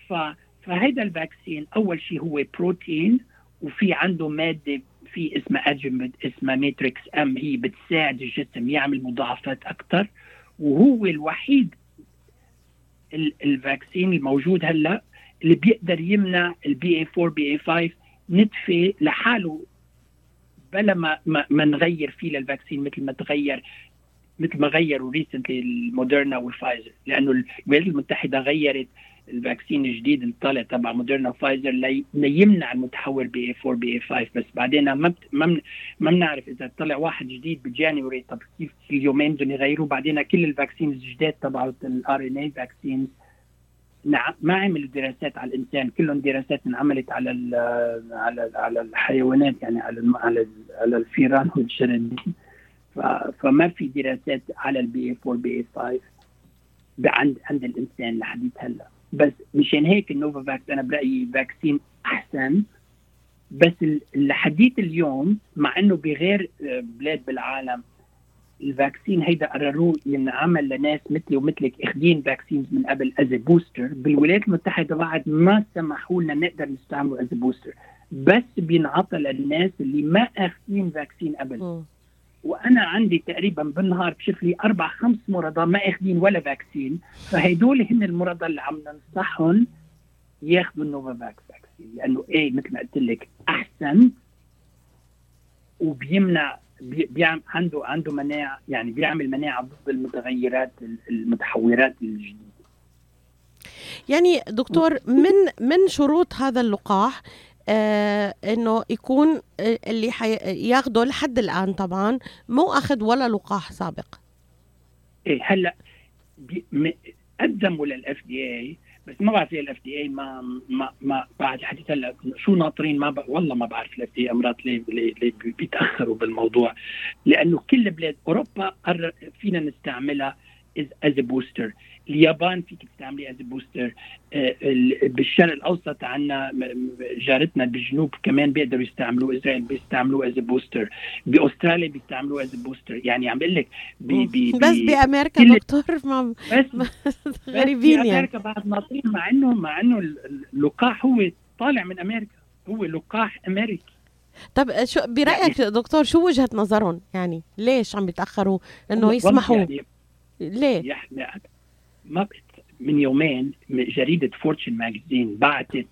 5 ف فهيدا ال vaccine أول شيء هو بروتين وفي عنده مادة في اسمها adjuvant اسمها Matrix-M هي بتساعد الجسم يعمل مضاعفات أكثر وهو الوحيد ال- ال vaccine الموجود هلأ اللي بيقدر يمنع ال BA 4 BA 5 نتفه لحاله بلا ما, ما نغير فيه لل vaccine مثل ما تغير مثل ما غيروا recently الموديرنا والفايزر. لأنه الولايات المتحدة غيرت ال vaccine الجديد اللي طالع تبع موديرنا وفايزر لي- ليمنع المتحور BA 4 BA 5 بس بعدين ما بت... ما, من... ما بنعرف إذا طلع واحد جديد ب January طب كيف في اليومين بدهم يغيروه بعدين كل ال vaccine الجداد تبع ال RNA vaccines نعم ما عملوا دراسات على الإنسان. كلهم دراسات انعملت على ال على ال على الحيوانات يعني على الم- على ال- على الفيران والجرذين ف- فما في دراسات على ال BA 4 BA 5 عند عند الإنسان لحديت هلأ. بس مشان هيك النوفافاكس أنا برأيي vaccine أحسن. بس لحديت اليوم مع إنه بغير آه، بلاد بالعالم ال vaccine هيدا قرروه ينعمل لناس مثلي ومثلك اخذين vaccines من قبل as booster بالولايات المتحدة بعد ما سمحوا لنا نقدر نستعمله as booster بس بينعطى للناس اللي ما اخذين vaccine قبل. وأنا عندي تقريبا بالنهار بشوف لي أربع خمس مرضى ما أخذين ولا vaccine. فهدول هن المرضى اللي عم ننصحهم ياخذوا النوفافاكس vaccine. لأنه إيه مثل ما قلت لك أحسن وبيمنع بي- بيعمل عنده عنده مناعة يعني بيعمل مناعة ضد المتغيرات المتحورات الجديدة. يعني دكتور من من شروط هذا اللقاح؟ آه إنه يكون آه، اللي. ياخده لحد الآن طبعا مو أخذ ولا لقاح سابق إيه هلأ قدموا لل FDA بس ما بعرف ليه ال FDA ما ما ما بعد لحد هلأ شو ناطرين ما. والله ما بعرف ال FDA امرات ليه ليه, ليه بي- بيتأخروا بالموضوع لأنه كل بلاد أوروبا قرر فينا نستعملها as booster اليابان فيك تستعملي as booster. بالشرق الأوسط عندنا جارتنا بالجنوب كمان بيقدروا يستعملوا إسرائيل بيستعملوا as booster. بأستراليا بيستعملوا as booster. يعني عم بقول لك بي بي بس بأمريكا دكتور ما بس غريبين يعني. أمريكا بعد ناطرين مع انه مع إنه اللقاح هو طالع من أمريكا. هو لقاح أمريكي. طب شو برأيك دكتور شو وجهة نظرهم؟ يعني ليش عم بيتاخروا إنه يسمحوا؟ يعني ليه؟ ما من يومين جريدة Fortune Magazine بعتت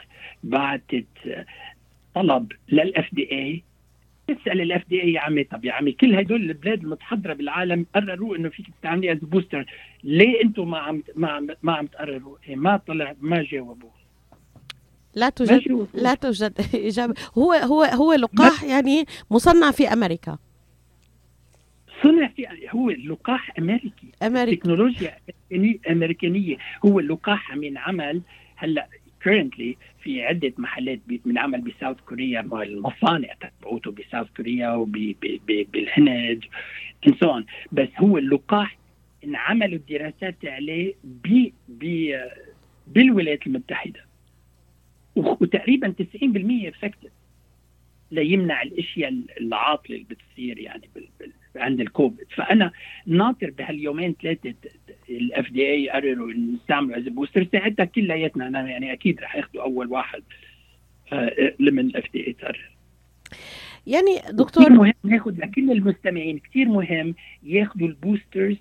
بعتت طلب لل FDA تسال ال FDA يا عمي طب يا عمي كل هدول البلاد المتحضرة بالعالم قرروا إنه فيك تستعملي as booster ليه أنتم ما عم ما عم ما عم تقرروا؟ إيه ما طلع ما جاوبوا. لا توجد لا توجد إجابة. هو هو هو لقاح يعني مصنع في أمريكا. صنع في هو اللقاح أمريكي. أمريكا تكنولوجيا امريكانيه هو اللقاح عم ينعمل هلأ currently في عدة محلات بي- بنعمل ب South Korea المصانع تبعوته ب South Korea وبالهند and so on. بس هو اللقاح انعملوا الدراسات عليه ب ب بالولايات المتحدة. وتقريبا 90% effective ليمنع الأشياء العاطلة اللي بتصير يعني بال بال عند الكوفيد فأنا ناطر بهاليومين ثلاثة ال FDA قرروا إن نستعملوا as booster ساعتها كلياتنا أنا يعني أكيد رح ياخذوا أول واحد آه، لمن ال FDA تقرر يعني كثير دكتور مهم ناخذ لكل المستمعين. كثير مهم ياخذوا ال boosters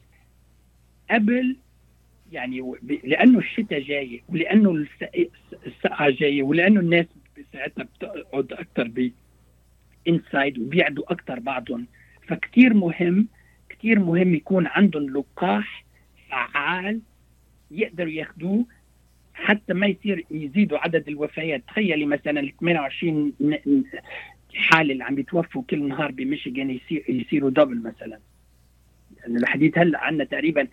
قبل يعني لأنه الشتاء جاي ولأنه الس- السقعة جاية ولأنه الناس ساعتها بتقعد أكثر ب inside وبيقعدوا أكثر بعضهم. فكتير مهم كتير مهم يكون عندهم لقاح فعال يقدروا ياخذوه حتى ما يصير يزيدوا عدد الوفيات. تخيلي مثلا ال 28 ن- ن- حالة اللي عم بيتوفوا كل نهار بميشيغان يصير يصيروا double مثلا. يعني لحديت هلأ عندنا تقريبا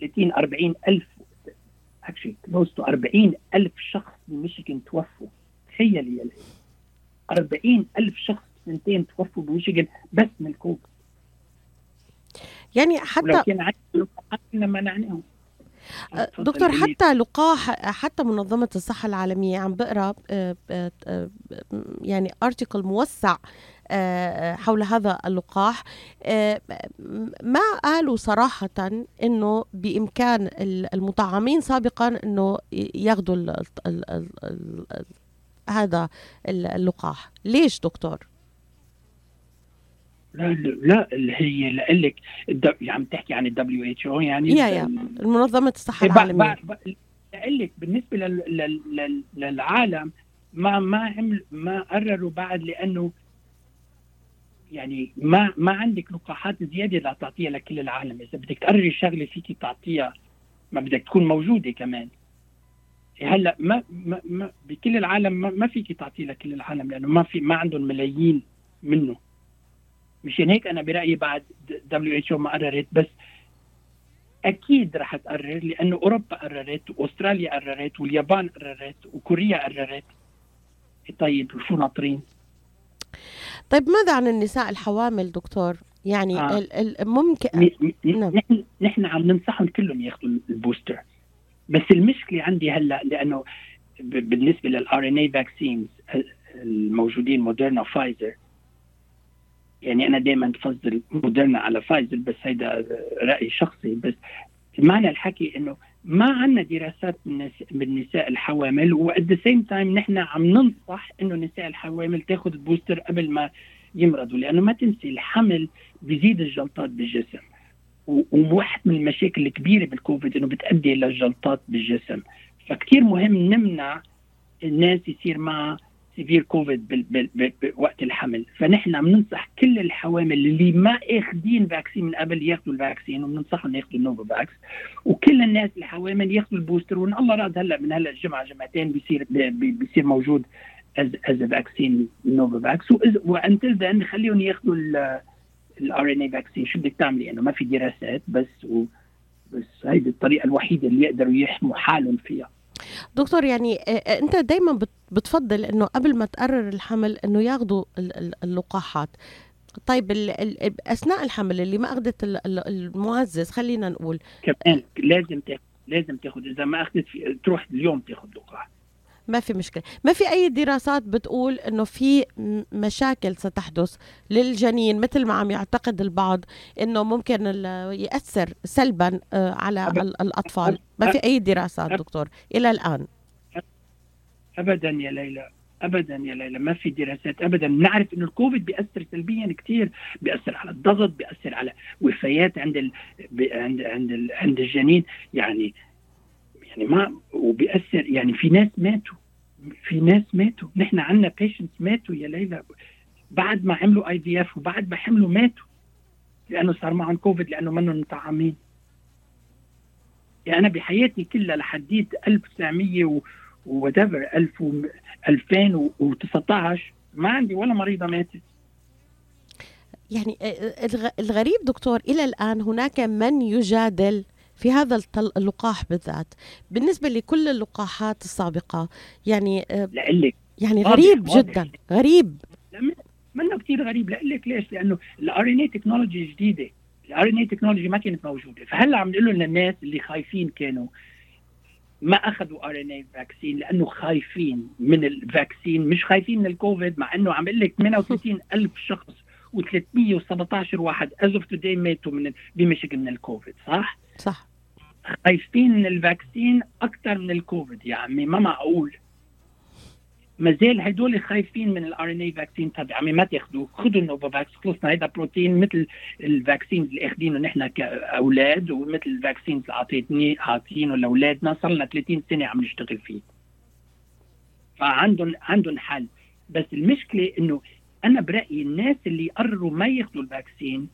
30 40 ألف actually close to 40 ألف شخص بميشيغان توفوا. تخيلي يا ليلى 40 ألف شخص سنتين توفوا بميشيغان بس من الكوفيد يعني ولو حتى كان عندنا لقاحات كنا منعناهم تفضل دكتور. حتى لقاح حتى منظمة الصحة العالمية عم بقرأ آه، آه، يعني ارتكل موسع حول هذا اللقاح. ما قالوا صراحة إنه بإمكان المطعمين سابقا إنه ياخذوا هذا اللقاح. ليش دكتور؟ لا لا اللي هي لك عم تحكي عن ال WHO يعني يا يا منظمة الصحة العالمية. بقول لك بالنسبة لل... لل... لل... للعالم ما ما عمل ما قرروا بعد لأنه يعني ما ما عندك لقاحات زيادة لا تعطيها لكل العالم. إذا بدك تقرري شغلة فيك تعطيها ما بدك تكون موجودة كمان. هلأ ما, ما, ما بكل العالم ما, ما فيك تعطيه لكل العالم لأنه ما في ما عندهم ملايين منه. مشان هيك أنا برأيي بعد WH ما قررت بس أكيد رح تقرر لأنه أوروبا قررت وأستراليا قررت واليابان قررت وكوريا قررت طيب شو ناطرين؟ طيب ماذا عن النساء الحوامل دكتور؟ يعني آه. ال- ال- ممكن نعم. نحن نحن عم ننصحهم كلهم ياخذوا ال booster بس المشكلة عندي هلأ لأنه بالنسبة لل RNA vaccines الموجودين موديرنا وفايزر يعني أنا دائما بفضل موديرنا على فايزر بس هيدا رأي شخصي. بس معنى الحكي إنه ما عندنا دراسات بالنس- بالنساء الحوامل و at the same time نحن عم ننصح إنه النساء الحوامل تاخذ ال booster قبل ما يمرضوا لأنه ما تنسي الحمل بيزيد الجلطات بالجسم. وواحد من المشاكل الكبيرة بالكوفيد إنه بتؤدي إلى الجلطات بالجسم. فكتير مهم نمنع الناس يصير معها severe COVID بوقت الحمل. فنحن عم ننصح كل الحوامل اللي ما اخذين vaccine من قبل ياخذوا ال vaccine وبننصحهم ياخذوا النوفافاكس وكل الناس الحوامل ياخذوا ال booster وإن الله راد هلأ من هلأ الجمعة جمعتين بيصير بي- بي- بيصير موجود as as vaccine نوفافاكس و until then خليهم ياخذوا ال RNA vaccine شو بدك تعملي؟ انه ما في دراسات بس و بس هيدي الطريقة الوحيدة اللي يقدروا يحموا حالهم فيها. دكتور يعني آه، آه، أنت دايما بت- بتفضل إنه قبل ما تقرر الحمل إنه ياخذوا ال- ال- اللقاحات. طيب أثناء الحمل اللي ما اخذت ال- ال- المعزز خلينا نقول. كمان لازم تاخد لازم تاخد إذا ما اخذت تروح اليوم تاخد لقاح. ما في مشكلة. ما في أي دراسات بتقول إنه في مشاكل ستحدث للجنين مثل ما عم يعتقد البعض إنه ممكن يأثر سلبا آه، على الأطفال. ما في أي دراسات. دكتور إلى الآن. ابدا يا ليلى. ابدا يا ليلى. ما في دراسات ابدا. بنعرف إنه الكوفيد بيأثر سلبيا كثير بيأثر على الضغط بيأثر على وفيات عند ال... عند عند ال... عند الجنين. يعني يعني ما وبيأثر يعني في ناس ماتوا في ناس ماتوا. نحن عندنا patients ماتوا يا ليلى. بعد ما عملوا IVF وبعد ما حملوا ماتوا لأنه صار معهم كوفيد لأنه منهم مطعمين. يعني أنا بحياتي كلها لحديت 1900 و و whatever 1000 و 2019 ما عندي ولا مريضة ماتت. يعني آه، الغ- الغريب دكتور إلى الآن هناك من يجادل في هذا اللقاح بالذات. بالنسبة لكل اللقاحات السابقة يعني آه، لقلك يعني واضح- غريب واضح. جدا غريب. منه كثير غريب. لقلك ليش؟ لأنه ال RNA technology جديدة. ال RNA technology ما كانت موجودة. فهلأ عم نقول للناس اللي خايفين كانوا ما أخذوا RNA vaccine لأنه خايفين من ال vaccine مش خايفين من الكوفيد مع إنه عم أقول لك 38 ألف شخص و317 واحد as of today ماتوا من بمشكل من الكوفيد صح؟ صح. خايفين من ال vaccine أكثر من الكوفيد يا عمي ما معقول. ما زال هدول خايفين من ال RNA vaccine طب عمي ما تاخذوا خذوا النوفافاكس خلصنا هيدا بروتين مثل ال vaccine اللي أخذينه نحن كأولاد ومثل ال vaccine اللي اعطيتني أعطينه لأولادنا صار لنا 30 سنة عم نشتغل فيه. فعندهم عندهم حل. بس المشكلة إنه أنا برأيي الناس اللي قرروا ما ياخذوا ال vaccine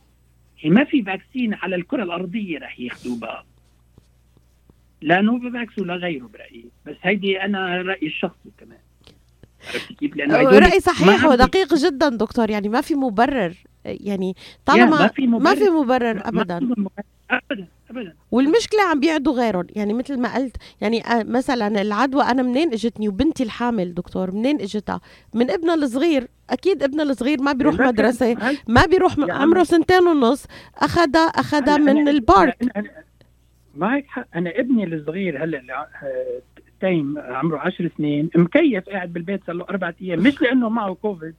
هي ما في vaccine على الكرة الأرضية رح ياخذوه بقى. لا نوفافاكس ولا غيره برأيي. بس هيدي أنا رأيي الشخصي كمان. عرفتي كيف؟ لأنه رأي صحيح ودقيق جدا دكتور. يعني ما في مبرر. يعني طالما ما في مبرر. ما في مبرر ابدا. ما عندهم مبرر. ابدا ابدا. والمشكلة عم بيعدوا غيرهم. يعني مثل ما قلت يعني آه، مثلا العدوى أنا منين اجتني؟ وبنتي الحامل دكتور منين اجتها؟ من ابنها الصغير. أكيد ابنها الصغير ما بيروح مدرسة ما بيروح عمره. سنتين ونص. أخذها أخذها من ال park. أنا- أنا- معك حق. أنا ابني الصغير هلأ آه، تايم عمره 10 سنين مكيف قاعد بالبيت صار له أربع أيام مش لأنه معه كوفيد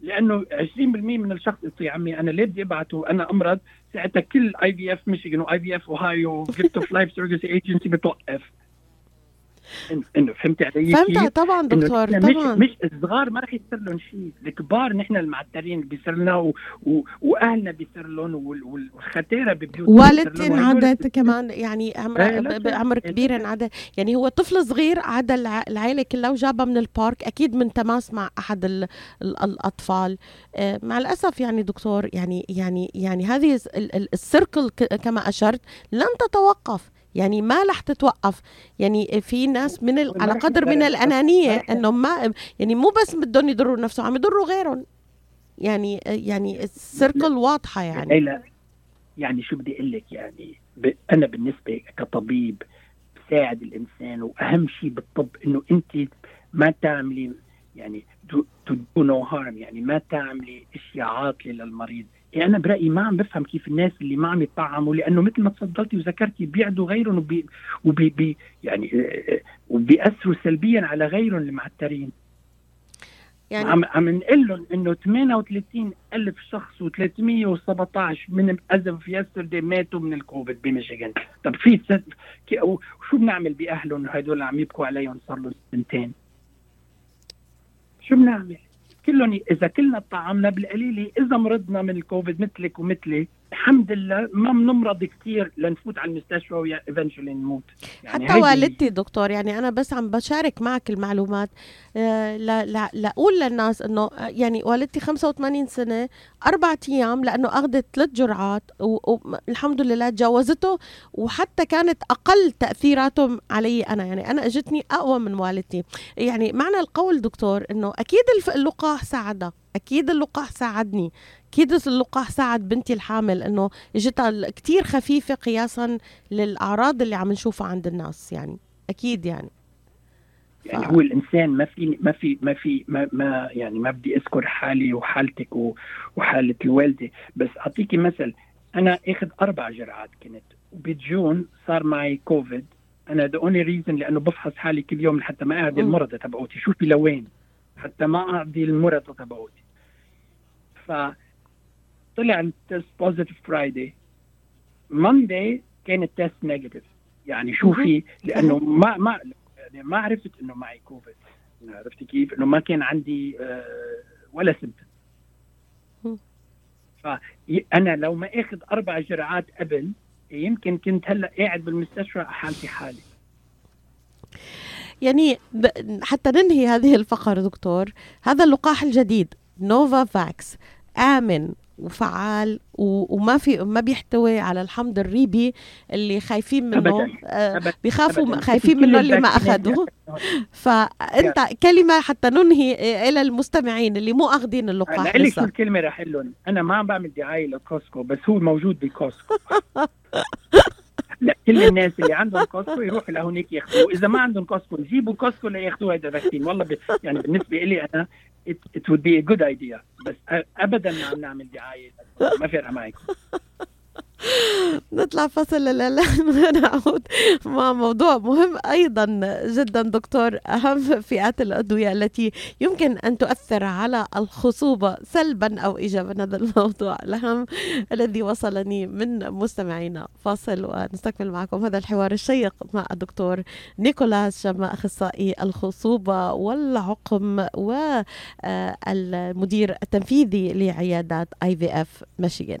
لأنه 20% من الشخص يا عمي أنا ليه بدي أبعته أنا أمرض ساعتها كل IVF ميشيغان و IVF اوهايو gift of life service agency بتوقف. إنه فهمت علي؟ فهمت طبعا دكتور نحن مش طبعا. مش الصغار ما رح يصير لهم شيء، الكبار نحن المعترين بيصير لنا و... و... وأهلنا بيصير لهم وال... وال- والختيره ببيوتنا والدتي انعدت كمان يعني عمر إيه، لا، ب- ب- عمر لا. كبير انعدت. يعني هو طفل صغير عدا الع- العائله كلها وجابها من البارك أكيد من تماس مع أحد ال ال الأطفال. آه، مع الأسف يعني دكتور يعني يعني يعني هذه الس- ال- ال- السيركل كما أشرت لن تتوقف. يعني ما رح تتوقف. يعني في ناس من ال... على قدر من. الأنانية انه ما يعني مو بس بدهم يضروا نفسهم عم يضروا غيرهم. يعني يعني ال circle واضحة يعني. ليلى يعني شو بدي أقول لك؟ يعني ب... أنا بالنسبة كطبيب بساعد الإنسان وأهم شيء بالطب إنه أنت ما تعملي يعني to do no harm يعني ما تعملي أشياء عاطلة للمريض. يعني أنا برأيي ما عم بفهم كيف الناس اللي ما عم يطعموا لأنه مثل ما تفضلتي وذكرتي بيعدوا غيرهم وبي وبي بي يعني آه، وبيأثروا سلبيا على غيرهم المعترين. يعني عم عم نقول لهم إنه 38 ألف شخص و317 من as of yesterday ماتوا من الكوفيد بميشيغان. طب في وشو بنعمل بأهلهم؟ هدول عم يبكوا عليهم صار لهم سنتين. شو بنعمل؟ كلهم إذا كلنا طعمنا بالقليلة إذا مرضنا من الكوفيد مثلك ومثلي الحمد لله ما بنمرض كثير لنفوت على المستشفى ويا ايفنشولي نموت. يعني حتى والدتي دكتور يعني أنا بس عم بشارك معك المعلومات. آه، لا لا لاقول للناس إنه آه، يعني والدتي 85 سنة أربع أيام لأنه أخذت ثلاث جرعات والحمد لله تجاوزته وحتى كانت أقل تاثيراتهم علي أنا. يعني أنا إجتني أقوى من والدتي. يعني معنى القول دكتور إنه أكيد اللقاح ساعدها أكيد اللقاح ساعدني. أكيد اللقاح ساعد بنتي الحامل إنه اجتها كتير خفيفة قياسا للأعراض اللي عم نشوفها عند الناس يعني. أكيد يعني. يعني ف- هو الإنسان ما في ما في ما في ما, ما يعني ما بدي أذكر حالي وحالتك وحالة الوالده بس اعطيكي مثل. أنا أخذ أربع جرعات كنت. وبجون صار معي كوفيد. أنا the only reason لأنه بفحص حالي كل يوم لحتى ما أعدي. المرضى تبعوتي. شوفي لوين؟ حتى ما أعدي المرضى تبعوتي. ف طلع ال test positive Friday Monday كان ال test negative يعني شوفي لأنه ما ما يعني ما عرفت إنه معي كوفيد عرفتي كيف؟ إنه ما كان عندي آه، ولا مم. symptom فانا لو ما آخذ أربع جرعات قبل يمكن كنت هلأ قاعد بالمستشفى حالتي حالي. يعني حتى ننهي هذه الفقرة دكتور هذا اللقاح الجديد. نوفا فاكس آمن وفعال و- وما في ما بيحتوي على الحمض الريبي اللي خايفين منه. أبداً. آه أبداً. بيخافوا أبداً. خايفين منه اللي ما اخذوه فأنت كلمة حتى ننهي إلى المستمعين اللي مو أخذين اللقاح شو لسه. الكلمة راح لهم؟ أنا ما عم بعمل دعاية لكوسكو بس هو موجود بكوسكو. لا كل الناس اللي عندهم كوسكو يروحوا لهونيك ياخذوه إذا ما عندهم كوسكو يجيبوا كوسكو لياخذوا هذا ال vaccine والله ب... يعني بالنسبة لي أنا it, it would be a good idea. بس أ- ابدا ما عم نعمل دعايه ما فارقه معي نطلع فصل ونعود مع موضوع مهم أيضا جدا دكتور أهم فئات الأدوية التي يمكن أن تؤثر على الخصوبة سلبا أو إيجابا. هذا الموضوع الأهم الذي وصلني من مستمعينا. فاصل ونستكمل معكم هذا الحوار الشيق مع الدكتور نيكولاس شما أخصائي الخصوبة والعقم والمدير التنفيذي لعيادات اي في اف ميشيغان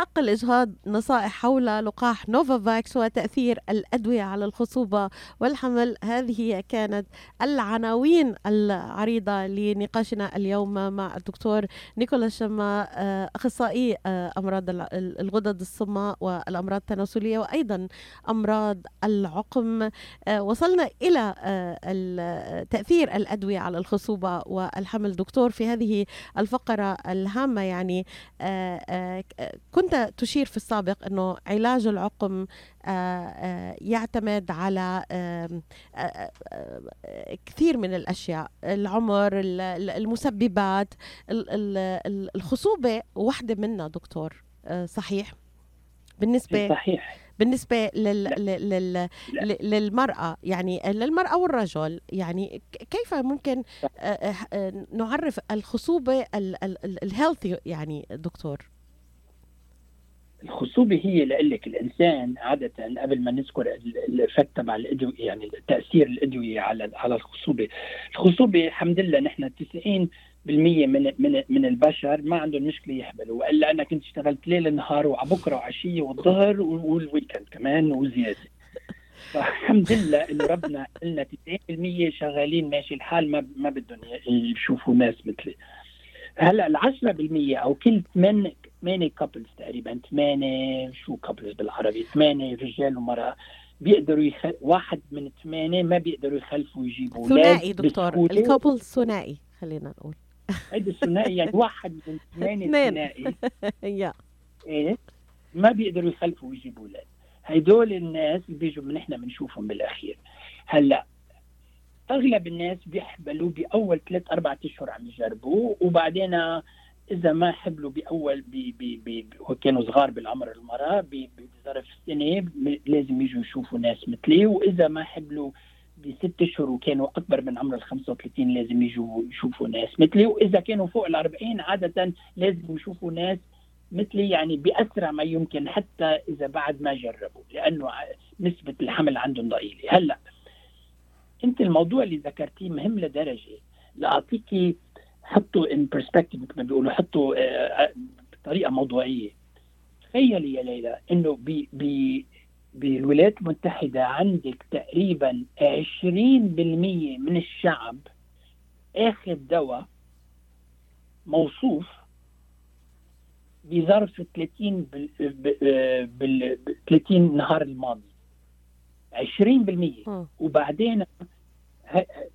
حق الإجهاض نصائح حول لقاح نوفافاكس وتأثير الأدوية على الخصوبة والحمل. هذه كانت العناوين العريضة لنقاشنا اليوم مع الدكتور نيكولا شما آه، أخصائي آه، أمراض الغدد الصماء والأمراض التناسلية وأيضا أمراض العقم. آه، وصلنا إلى تأثير الأدوية على الخصوبة والحمل. دكتور في هذه الفقرة الهامة يعني آه، آه، ك- كنت تشير في السابق إنه علاج العقم آه، آه، يعتمد على آه، كثير من الأشياء العمر ال- ال- المسببات ال- ال- ال- الخصوبة واحدة منها دكتور صحيح؟ بالنسبة صحيح. بالنسبة لل... لل... لل... ل- للمرأة يعني للمرأة والرجل يعني كيف ممكن نعرف الخصوبة الهيلثي يعني دكتور؟ الخصوبة هي لقلك الإنسان عادة قبل ما نذكر ال- ال effect تبع الأدوية يعني تأثير الأدوية على على الخصوبة. الخصوبة الحمد لله نحن 90 بالمية من من من البشر ما عندهم مشكلة يحملوا. وإلا أنا كنت اشتغلت ليل نهار وعبكرة وعشية والظهر وال weekend كمان وزيادة. فالحمد لله إنه ربنا قلنا 90% شغالين ماشي الحال ما ما بدهم يشوفوا ناس مثلي. هلا ال 10% أو كل 8 8 couples تقريبا 8 شو couples بالعربي؟ 8 رجال ومرأة. بيقدروا يخ... واحد من ثمانية ما بيقدروا يخلفوا يجيبوا. ثنائي دكتور. ال couple ثنائي خلينا نقول. هيدا الثنائي يعني واحد من ثمانية. ثنائي. yeah. إيه؟ ما بيقدروا يخلفوا ويجيبوا أولاد هدول الناس اللي بيجوا من إحنا بنشوفهم بالأخير. هلا أغلب الناس بيحبلوا بأول ثلاث أربع أشهر عم يجربوا وبعدين إذا ما حبلوا بأول بي بي بي وكانوا صغار بالعمر المرأة بظرف سنة لازم يجوا يشوفوا ناس مثلي وإذا ما حبلوا بست أشهر وكانوا أكبر من عمر ال 35 لازم يجوا يشوفوا ناس مثلي وإذا كانوا فوق ال 40 عادة لازم يشوفوا ناس مثلي يعني بأسرع ما يمكن حتى إذا بعد ما جربوا لأنه نسبة الحمل عندهم ضئيلة. هلأ انت الموضوع اللي ذكرتيه مهم لدرجة. لاعطيكي حطوا ان برسبكتيف مثل ما بيقولوا حطوا آه، آه، بطريقة موضوعية. تخيلي يا ليلى إنه ب ب بالولايات المتحدة عندك تقريبا 20% من الشعب آخذ دواء موصوف بظرف 30 بال, بال... 30 نهار الماضي. 20% وبعدين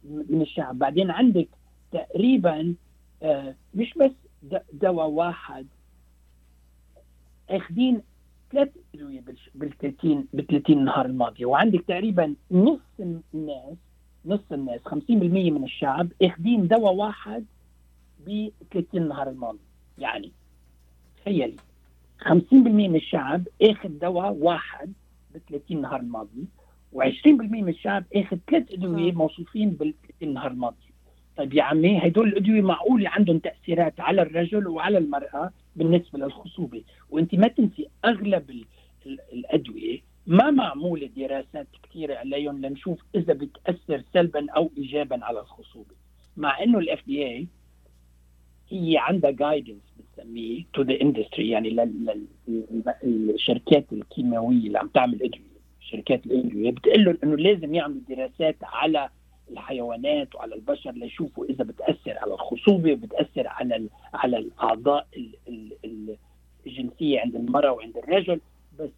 من الشعب. بعدين عندك تقريبا آه، مش بس دواء واحد. أخذين ثلاث أدوية بال 30 بال 30 نهار الماضيه وعندك تقريبا نص الناس نص الناس 50% من الشعب أخذين دواء واحد ب 30 نهار الماضي. يعني تخيلي 50% من الشعب أخذ دواء واحد ب 30 نهار الماضي. و20% من الشعب اخذ ثلاث أدوية موصوفين بال 30 نهار الماضي. طيب يا عمي هدول الأدوية معقول عندهم تأثيرات على الرجل وعلى المرأة بالنسبة للخصوبة؟ وأنت ما تنسي أغلب الأدوية ما معمولة دراسات كثيرة عليهم لنشوف إذا بتأثر سلبا أو ايجابا على الخصوبة. مع الاف دي اي هي عندها guidance بتسميه to the industry يعني للشركات الكيماوية اللي عم تعمل أدوية. شركات الادويه بتقول لهم إنه لازم يعملوا دراسات على الحيوانات وعلى البشر ليشوفوا إذا بتأثر على الخصوبة وبتاثر على على الأعضاء الجنسية عند المرأة وعند الرجل. بس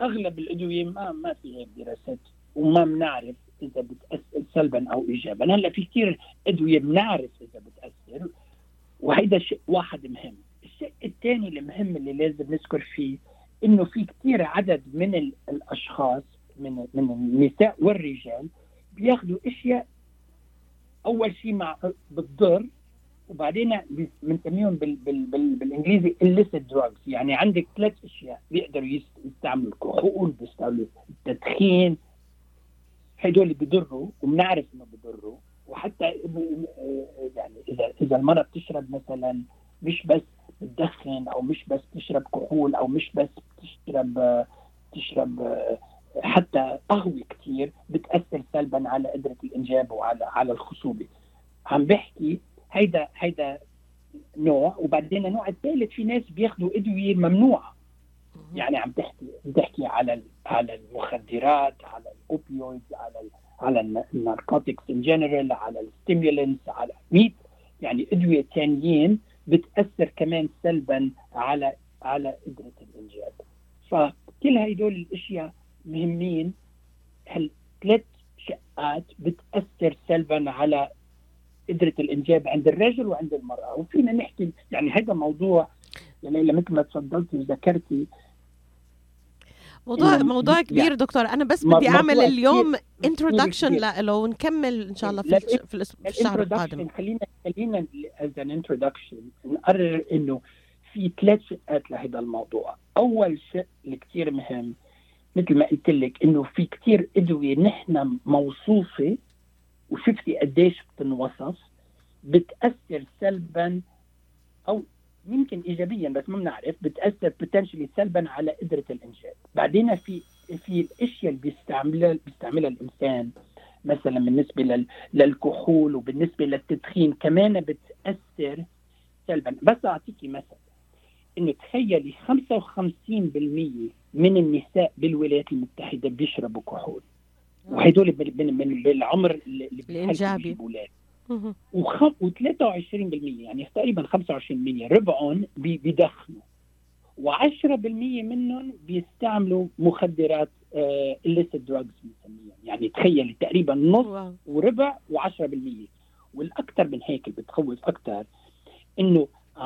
أغلب الأدوية ما ما في هيك دراسات وما بنعرف إذا بتأثر سلبا أو ايجابا. هلأ في كثير أدوية بنعرف إذا بتأثر وهيدا شيء واحد مهم. الشيء الثاني المهم اللي لازم نذكر فيه إنه في كثير عدد من الأشخاص من من النساء والرجال بياخذوا أشياء أول شيء مع بتضر وبعدين بنسميهم بال بال بال بالإنجليزي illicit drugs. يعني عندك ثلاث أشياء بيقدروا يستعملوا الكحول بيستعملوا التدخين هدول بيضروا وبنعرف إنه بيضروا. وحتى يعني اذا إذا المرأة بتشرب مثلا مش بس بتدخن أو مش بس تشرب كحول أو مش بس بتشرب تشرب حتى قهوه كثير بتأثر سلبا على قدرة الإنجاب وعلى على الخصوبة. عم بحكي هيدا هيدا نوع وبعدين النوع الثالث في ناس بياخذوا أدوية ممنوعة. يعني عم تحكي بتحكي على على المخدرات على ال opioids على على ال narcotics in general على ال stimulants على 100 يعني أدوية ثانيين بتأثر كمان سلبا على على قدرة الإنجاب. فكل هدول الأشياء مهمين. هالثلاث شقات بتأثر سلبا على قدرة الإنجاب عند الرجل وعند المرأة؟ وفينا نحكي يعني هذا موضوع يعني مثل ما تفضلتي وذكرتي موضوع موضوع كبير يعني دكتور. أنا بس بدي أعمل اليوم introduction له ونكمل إن شاء الله في في, في الشهر القادم. خلينا خلينا as an introduction نقرر إنه في ثلاث شقات لهذا الموضوع. أول شيء اللي كثير مهم مثل ما قلت لك إنه في كثير أدوية نحن موصوفة وشفتي قديش بتنوصف بتأثر سلبا أو يمكن ايجابيا بس ما بنعرف بتأثر بوتنشلي سلبا على قدرة الانجاب بعدين في في الأشياء اللي بيستعملها بيستعملها الإنسان مثلا بالنسبة للكحول وبالنسبة للتدخين كمان بتأثر سلبا. بس أعطيكي مثل إنه تخيلي 55% من النساء بالولايات المتحدة بيشربوا كحول. وهدول من من بالعمر الإنجابي. و23% يعني تقريبا 25% ربعهم بيدخنوا. و10% منهم بيستعملوا مخدرات illicit drugs بنسميها يعني تخيلي تقريبا نص وربع و10% والأكثر من هيك اللي بتخوف أكثر إنه 10%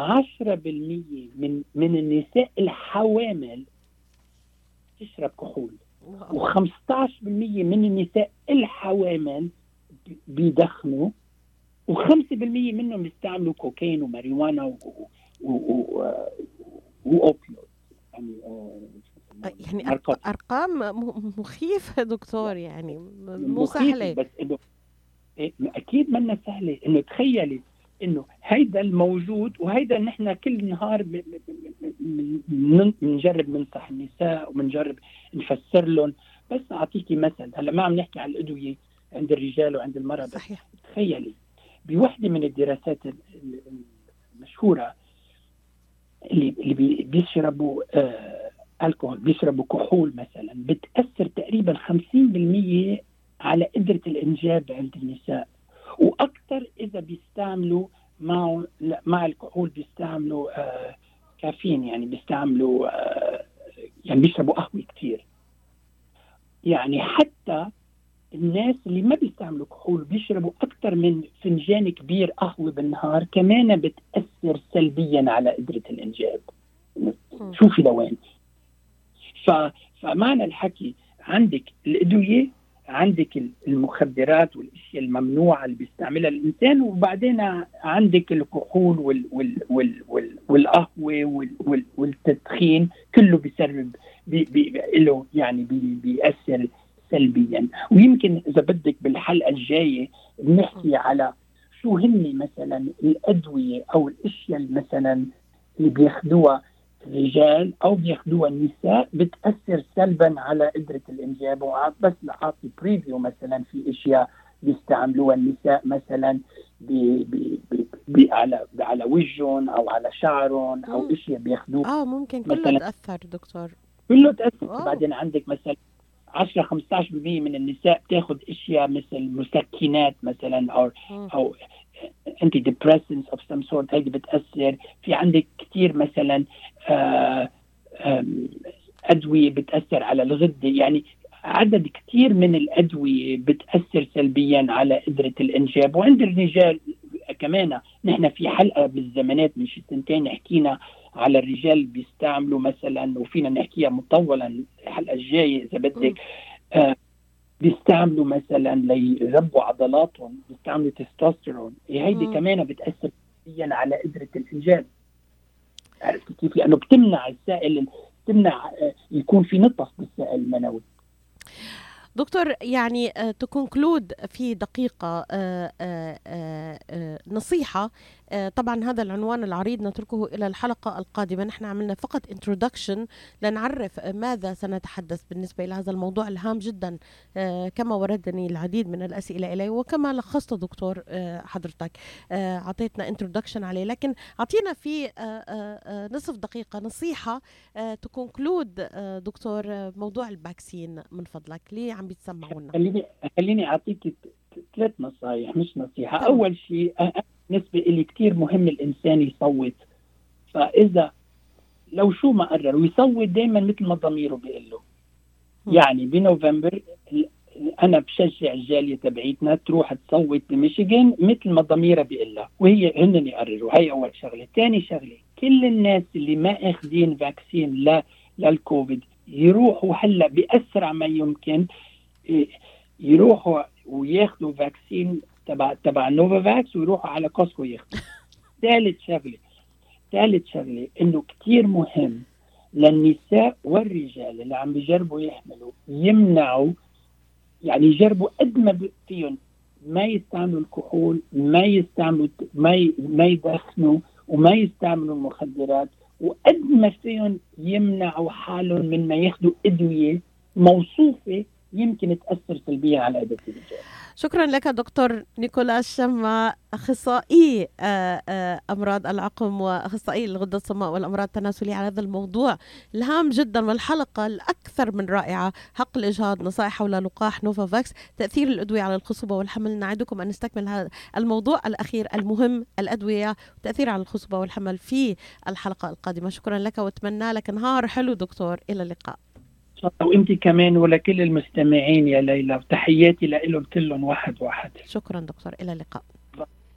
من من النساء الحوامل تشرب كحول. و15% من النساء الحوامل بيدخنوا و5% منهم بيستعملوا كوكايين وماريوانا وأوبيويد. يعني يعني أرق- ناركوتيك. أرقام مخيفه دكتور يعني مو سهلة. بس إنه إيه، أكيد منا سهلة. إنه تخيلي إنه هيدا الموجود وهيدا نحن كل نهار بنجرب ننصح النساء وبنجرب نفسر لهم. بس أعطيكي مثل هلأ ما عم نحكي على الأدوية عند الرجال وعند المرأة بس صحيح. تخيلي بوحدة من الدراسات ال- ال- المشهورة اللي اللي بي- بيشربوا آه الكحول بيشربوا كحول مثلا بتأثر تقريبا 50% على قدرة الإنجاب عند النساء. وأكثر إذا بيستعملوا لا، مع الكحول بيستعملوا آه كافيين يعني بيستعملوا آه يعني بيشربوا قهوة كثير يعني حتى الناس اللي ما بيستعملوا كحول بيشربوا أكثر من فنجان كبير قهوة بالنهار كمان بتأثر سلبيا على قدرة الإنجاب. شوفي لوين. ف... فمعنى الحكي عندك الأدوية عندك المخدرات والأشياء الممنوعة اللي بيستعملها الإنسان وبعدين عندك الكحول وال... وال... وال... وال... والقهوة وال... وال... والتدخين كله بيسبب بي... بي... له يعني بي... بيأثر سلبيا. ويمكن إذا بدك بالحلقة الجاية بنحكي على شو هن مثلا الأدوية أو الأشياء مثلا اللي بياخذوها الرجال أو بياخذوها النساء بتأثر سلبا على قدرة الإنجاب وبس لاعطي preview مثلا في أشياء بيستعملوها النساء مثلا بي بي بي بي على على وجههم أو على شعرهم أو. أشياء بياخذوها آه ممكن كله مثلاً- تأثر دكتور كله تأثر wow. بعدين عندك مثلا 10 15% من النساء بتاخذ أشياء مثل مسكنات مثلا أو مم. أو antidepressants of some sort هيدي بتأثر. في عندك كثير مثلا آه، أدوية بتأثر على الغدة. يعني عدد كثير من الأدوية بتأثر سلبيا على قدرة الإنجاب. وعند الرجال كمان نحن في حلقة بالزمانات من شي سنتين حكينا على الرجال بيستعملوا مثلا وفينا نحكيها مطولا الحلقة الجاية إذا بدك. آه بيستعملوا مثلا ليربوا عضلاتهم بيستعملوا تستوستيرون هيدي مم. كمان بتأثر على قدرة الانجاب عرفتي كيف؟ لأنه بتمنع السائل بتمنع آه، يكون في نقص بالسائل المنوي دكتور يعني to conclude في دقيقة آه، آه، آه، آه، نصيحة آه، طبعا هذا العنوان العريض نتركه إلى الحلقة القادمة. نحن عملنا فقط introduction لنعرف ماذا سنتحدث بالنسبة إلى هذا الموضوع الهام جدا آه، كما وردني العديد من الأسئلة إليه وكما لخصت دكتور آه، حضرتك. آه، أعطيتنا introduction عليه. لكن أعطينا في آه، آه، آه، نصف دقيقة نصيحة to conclude دكتور آه، موضوع ال vaccine من فضلك. ليه عم بيتسمعونا خليني خليني أعطيك ثلاث نصائح مش نصيحة. أول شيء بالنسبة لي كثير مهم الإنسان يصوت. فإذا لو شو ما قرر ويصوت دائما مثل ما ضميره بيقول له. يعني بنوفمبر أنا بشجع الجالية تبعيتنا تروح تصوت بميشيغان مثل ما ضميرها بيقول لها وهي هن يقرروا. هي أول شغلة. ثاني شغلة كل الناس اللي ما أخذين vaccine ل للكوفيد يروحوا هلأ بأسرع ما يمكن إيه، يروحوا وياخذوا vaccine تبع تبع Novavax ويروحوا على Costco ياخذوا ثالث شغلة ثالث شغلة إنه كثير مهم للنساء والرجال اللي عم بيجربوا يحملوا يمنعوا يعني يجربوا قد ما فيهم ما يستعملوا الكحول ما يستعملوا ما ي- ما يدخنوا وما يستعملوا المخدرات وقد ما فيهم يمنعوا حالهم من ما ياخذوا أدوية موصوفة يمكن تأثر سلبيا على قدره الرجال شكرا لك دكتور نيكولاس شما أخصائي آه، آه، أمراض العقم وأخصائي الغده الصماء والأمراض التناسلية على هذا الموضوع الهام جدا والحلقة الأكثر من رائعة. حق الإجهاض نصائح حول لقاح نوفافاكس تأثير الأدوية على الخصوبة والحمل. نعدكم أن نستكمل هذا الموضوع الأخير المهم الأدوية وتاثير على الخصوبة والحمل في الحلقة القادمة. شكرا لك وأتمنى لك نهار حلو دكتور. إلى اللقاء. وانت كمان ولكل المستمعين يا ليلى وتحياتي لهم كلهم واحد واحد. شكرا دكتور إلى اللقاء.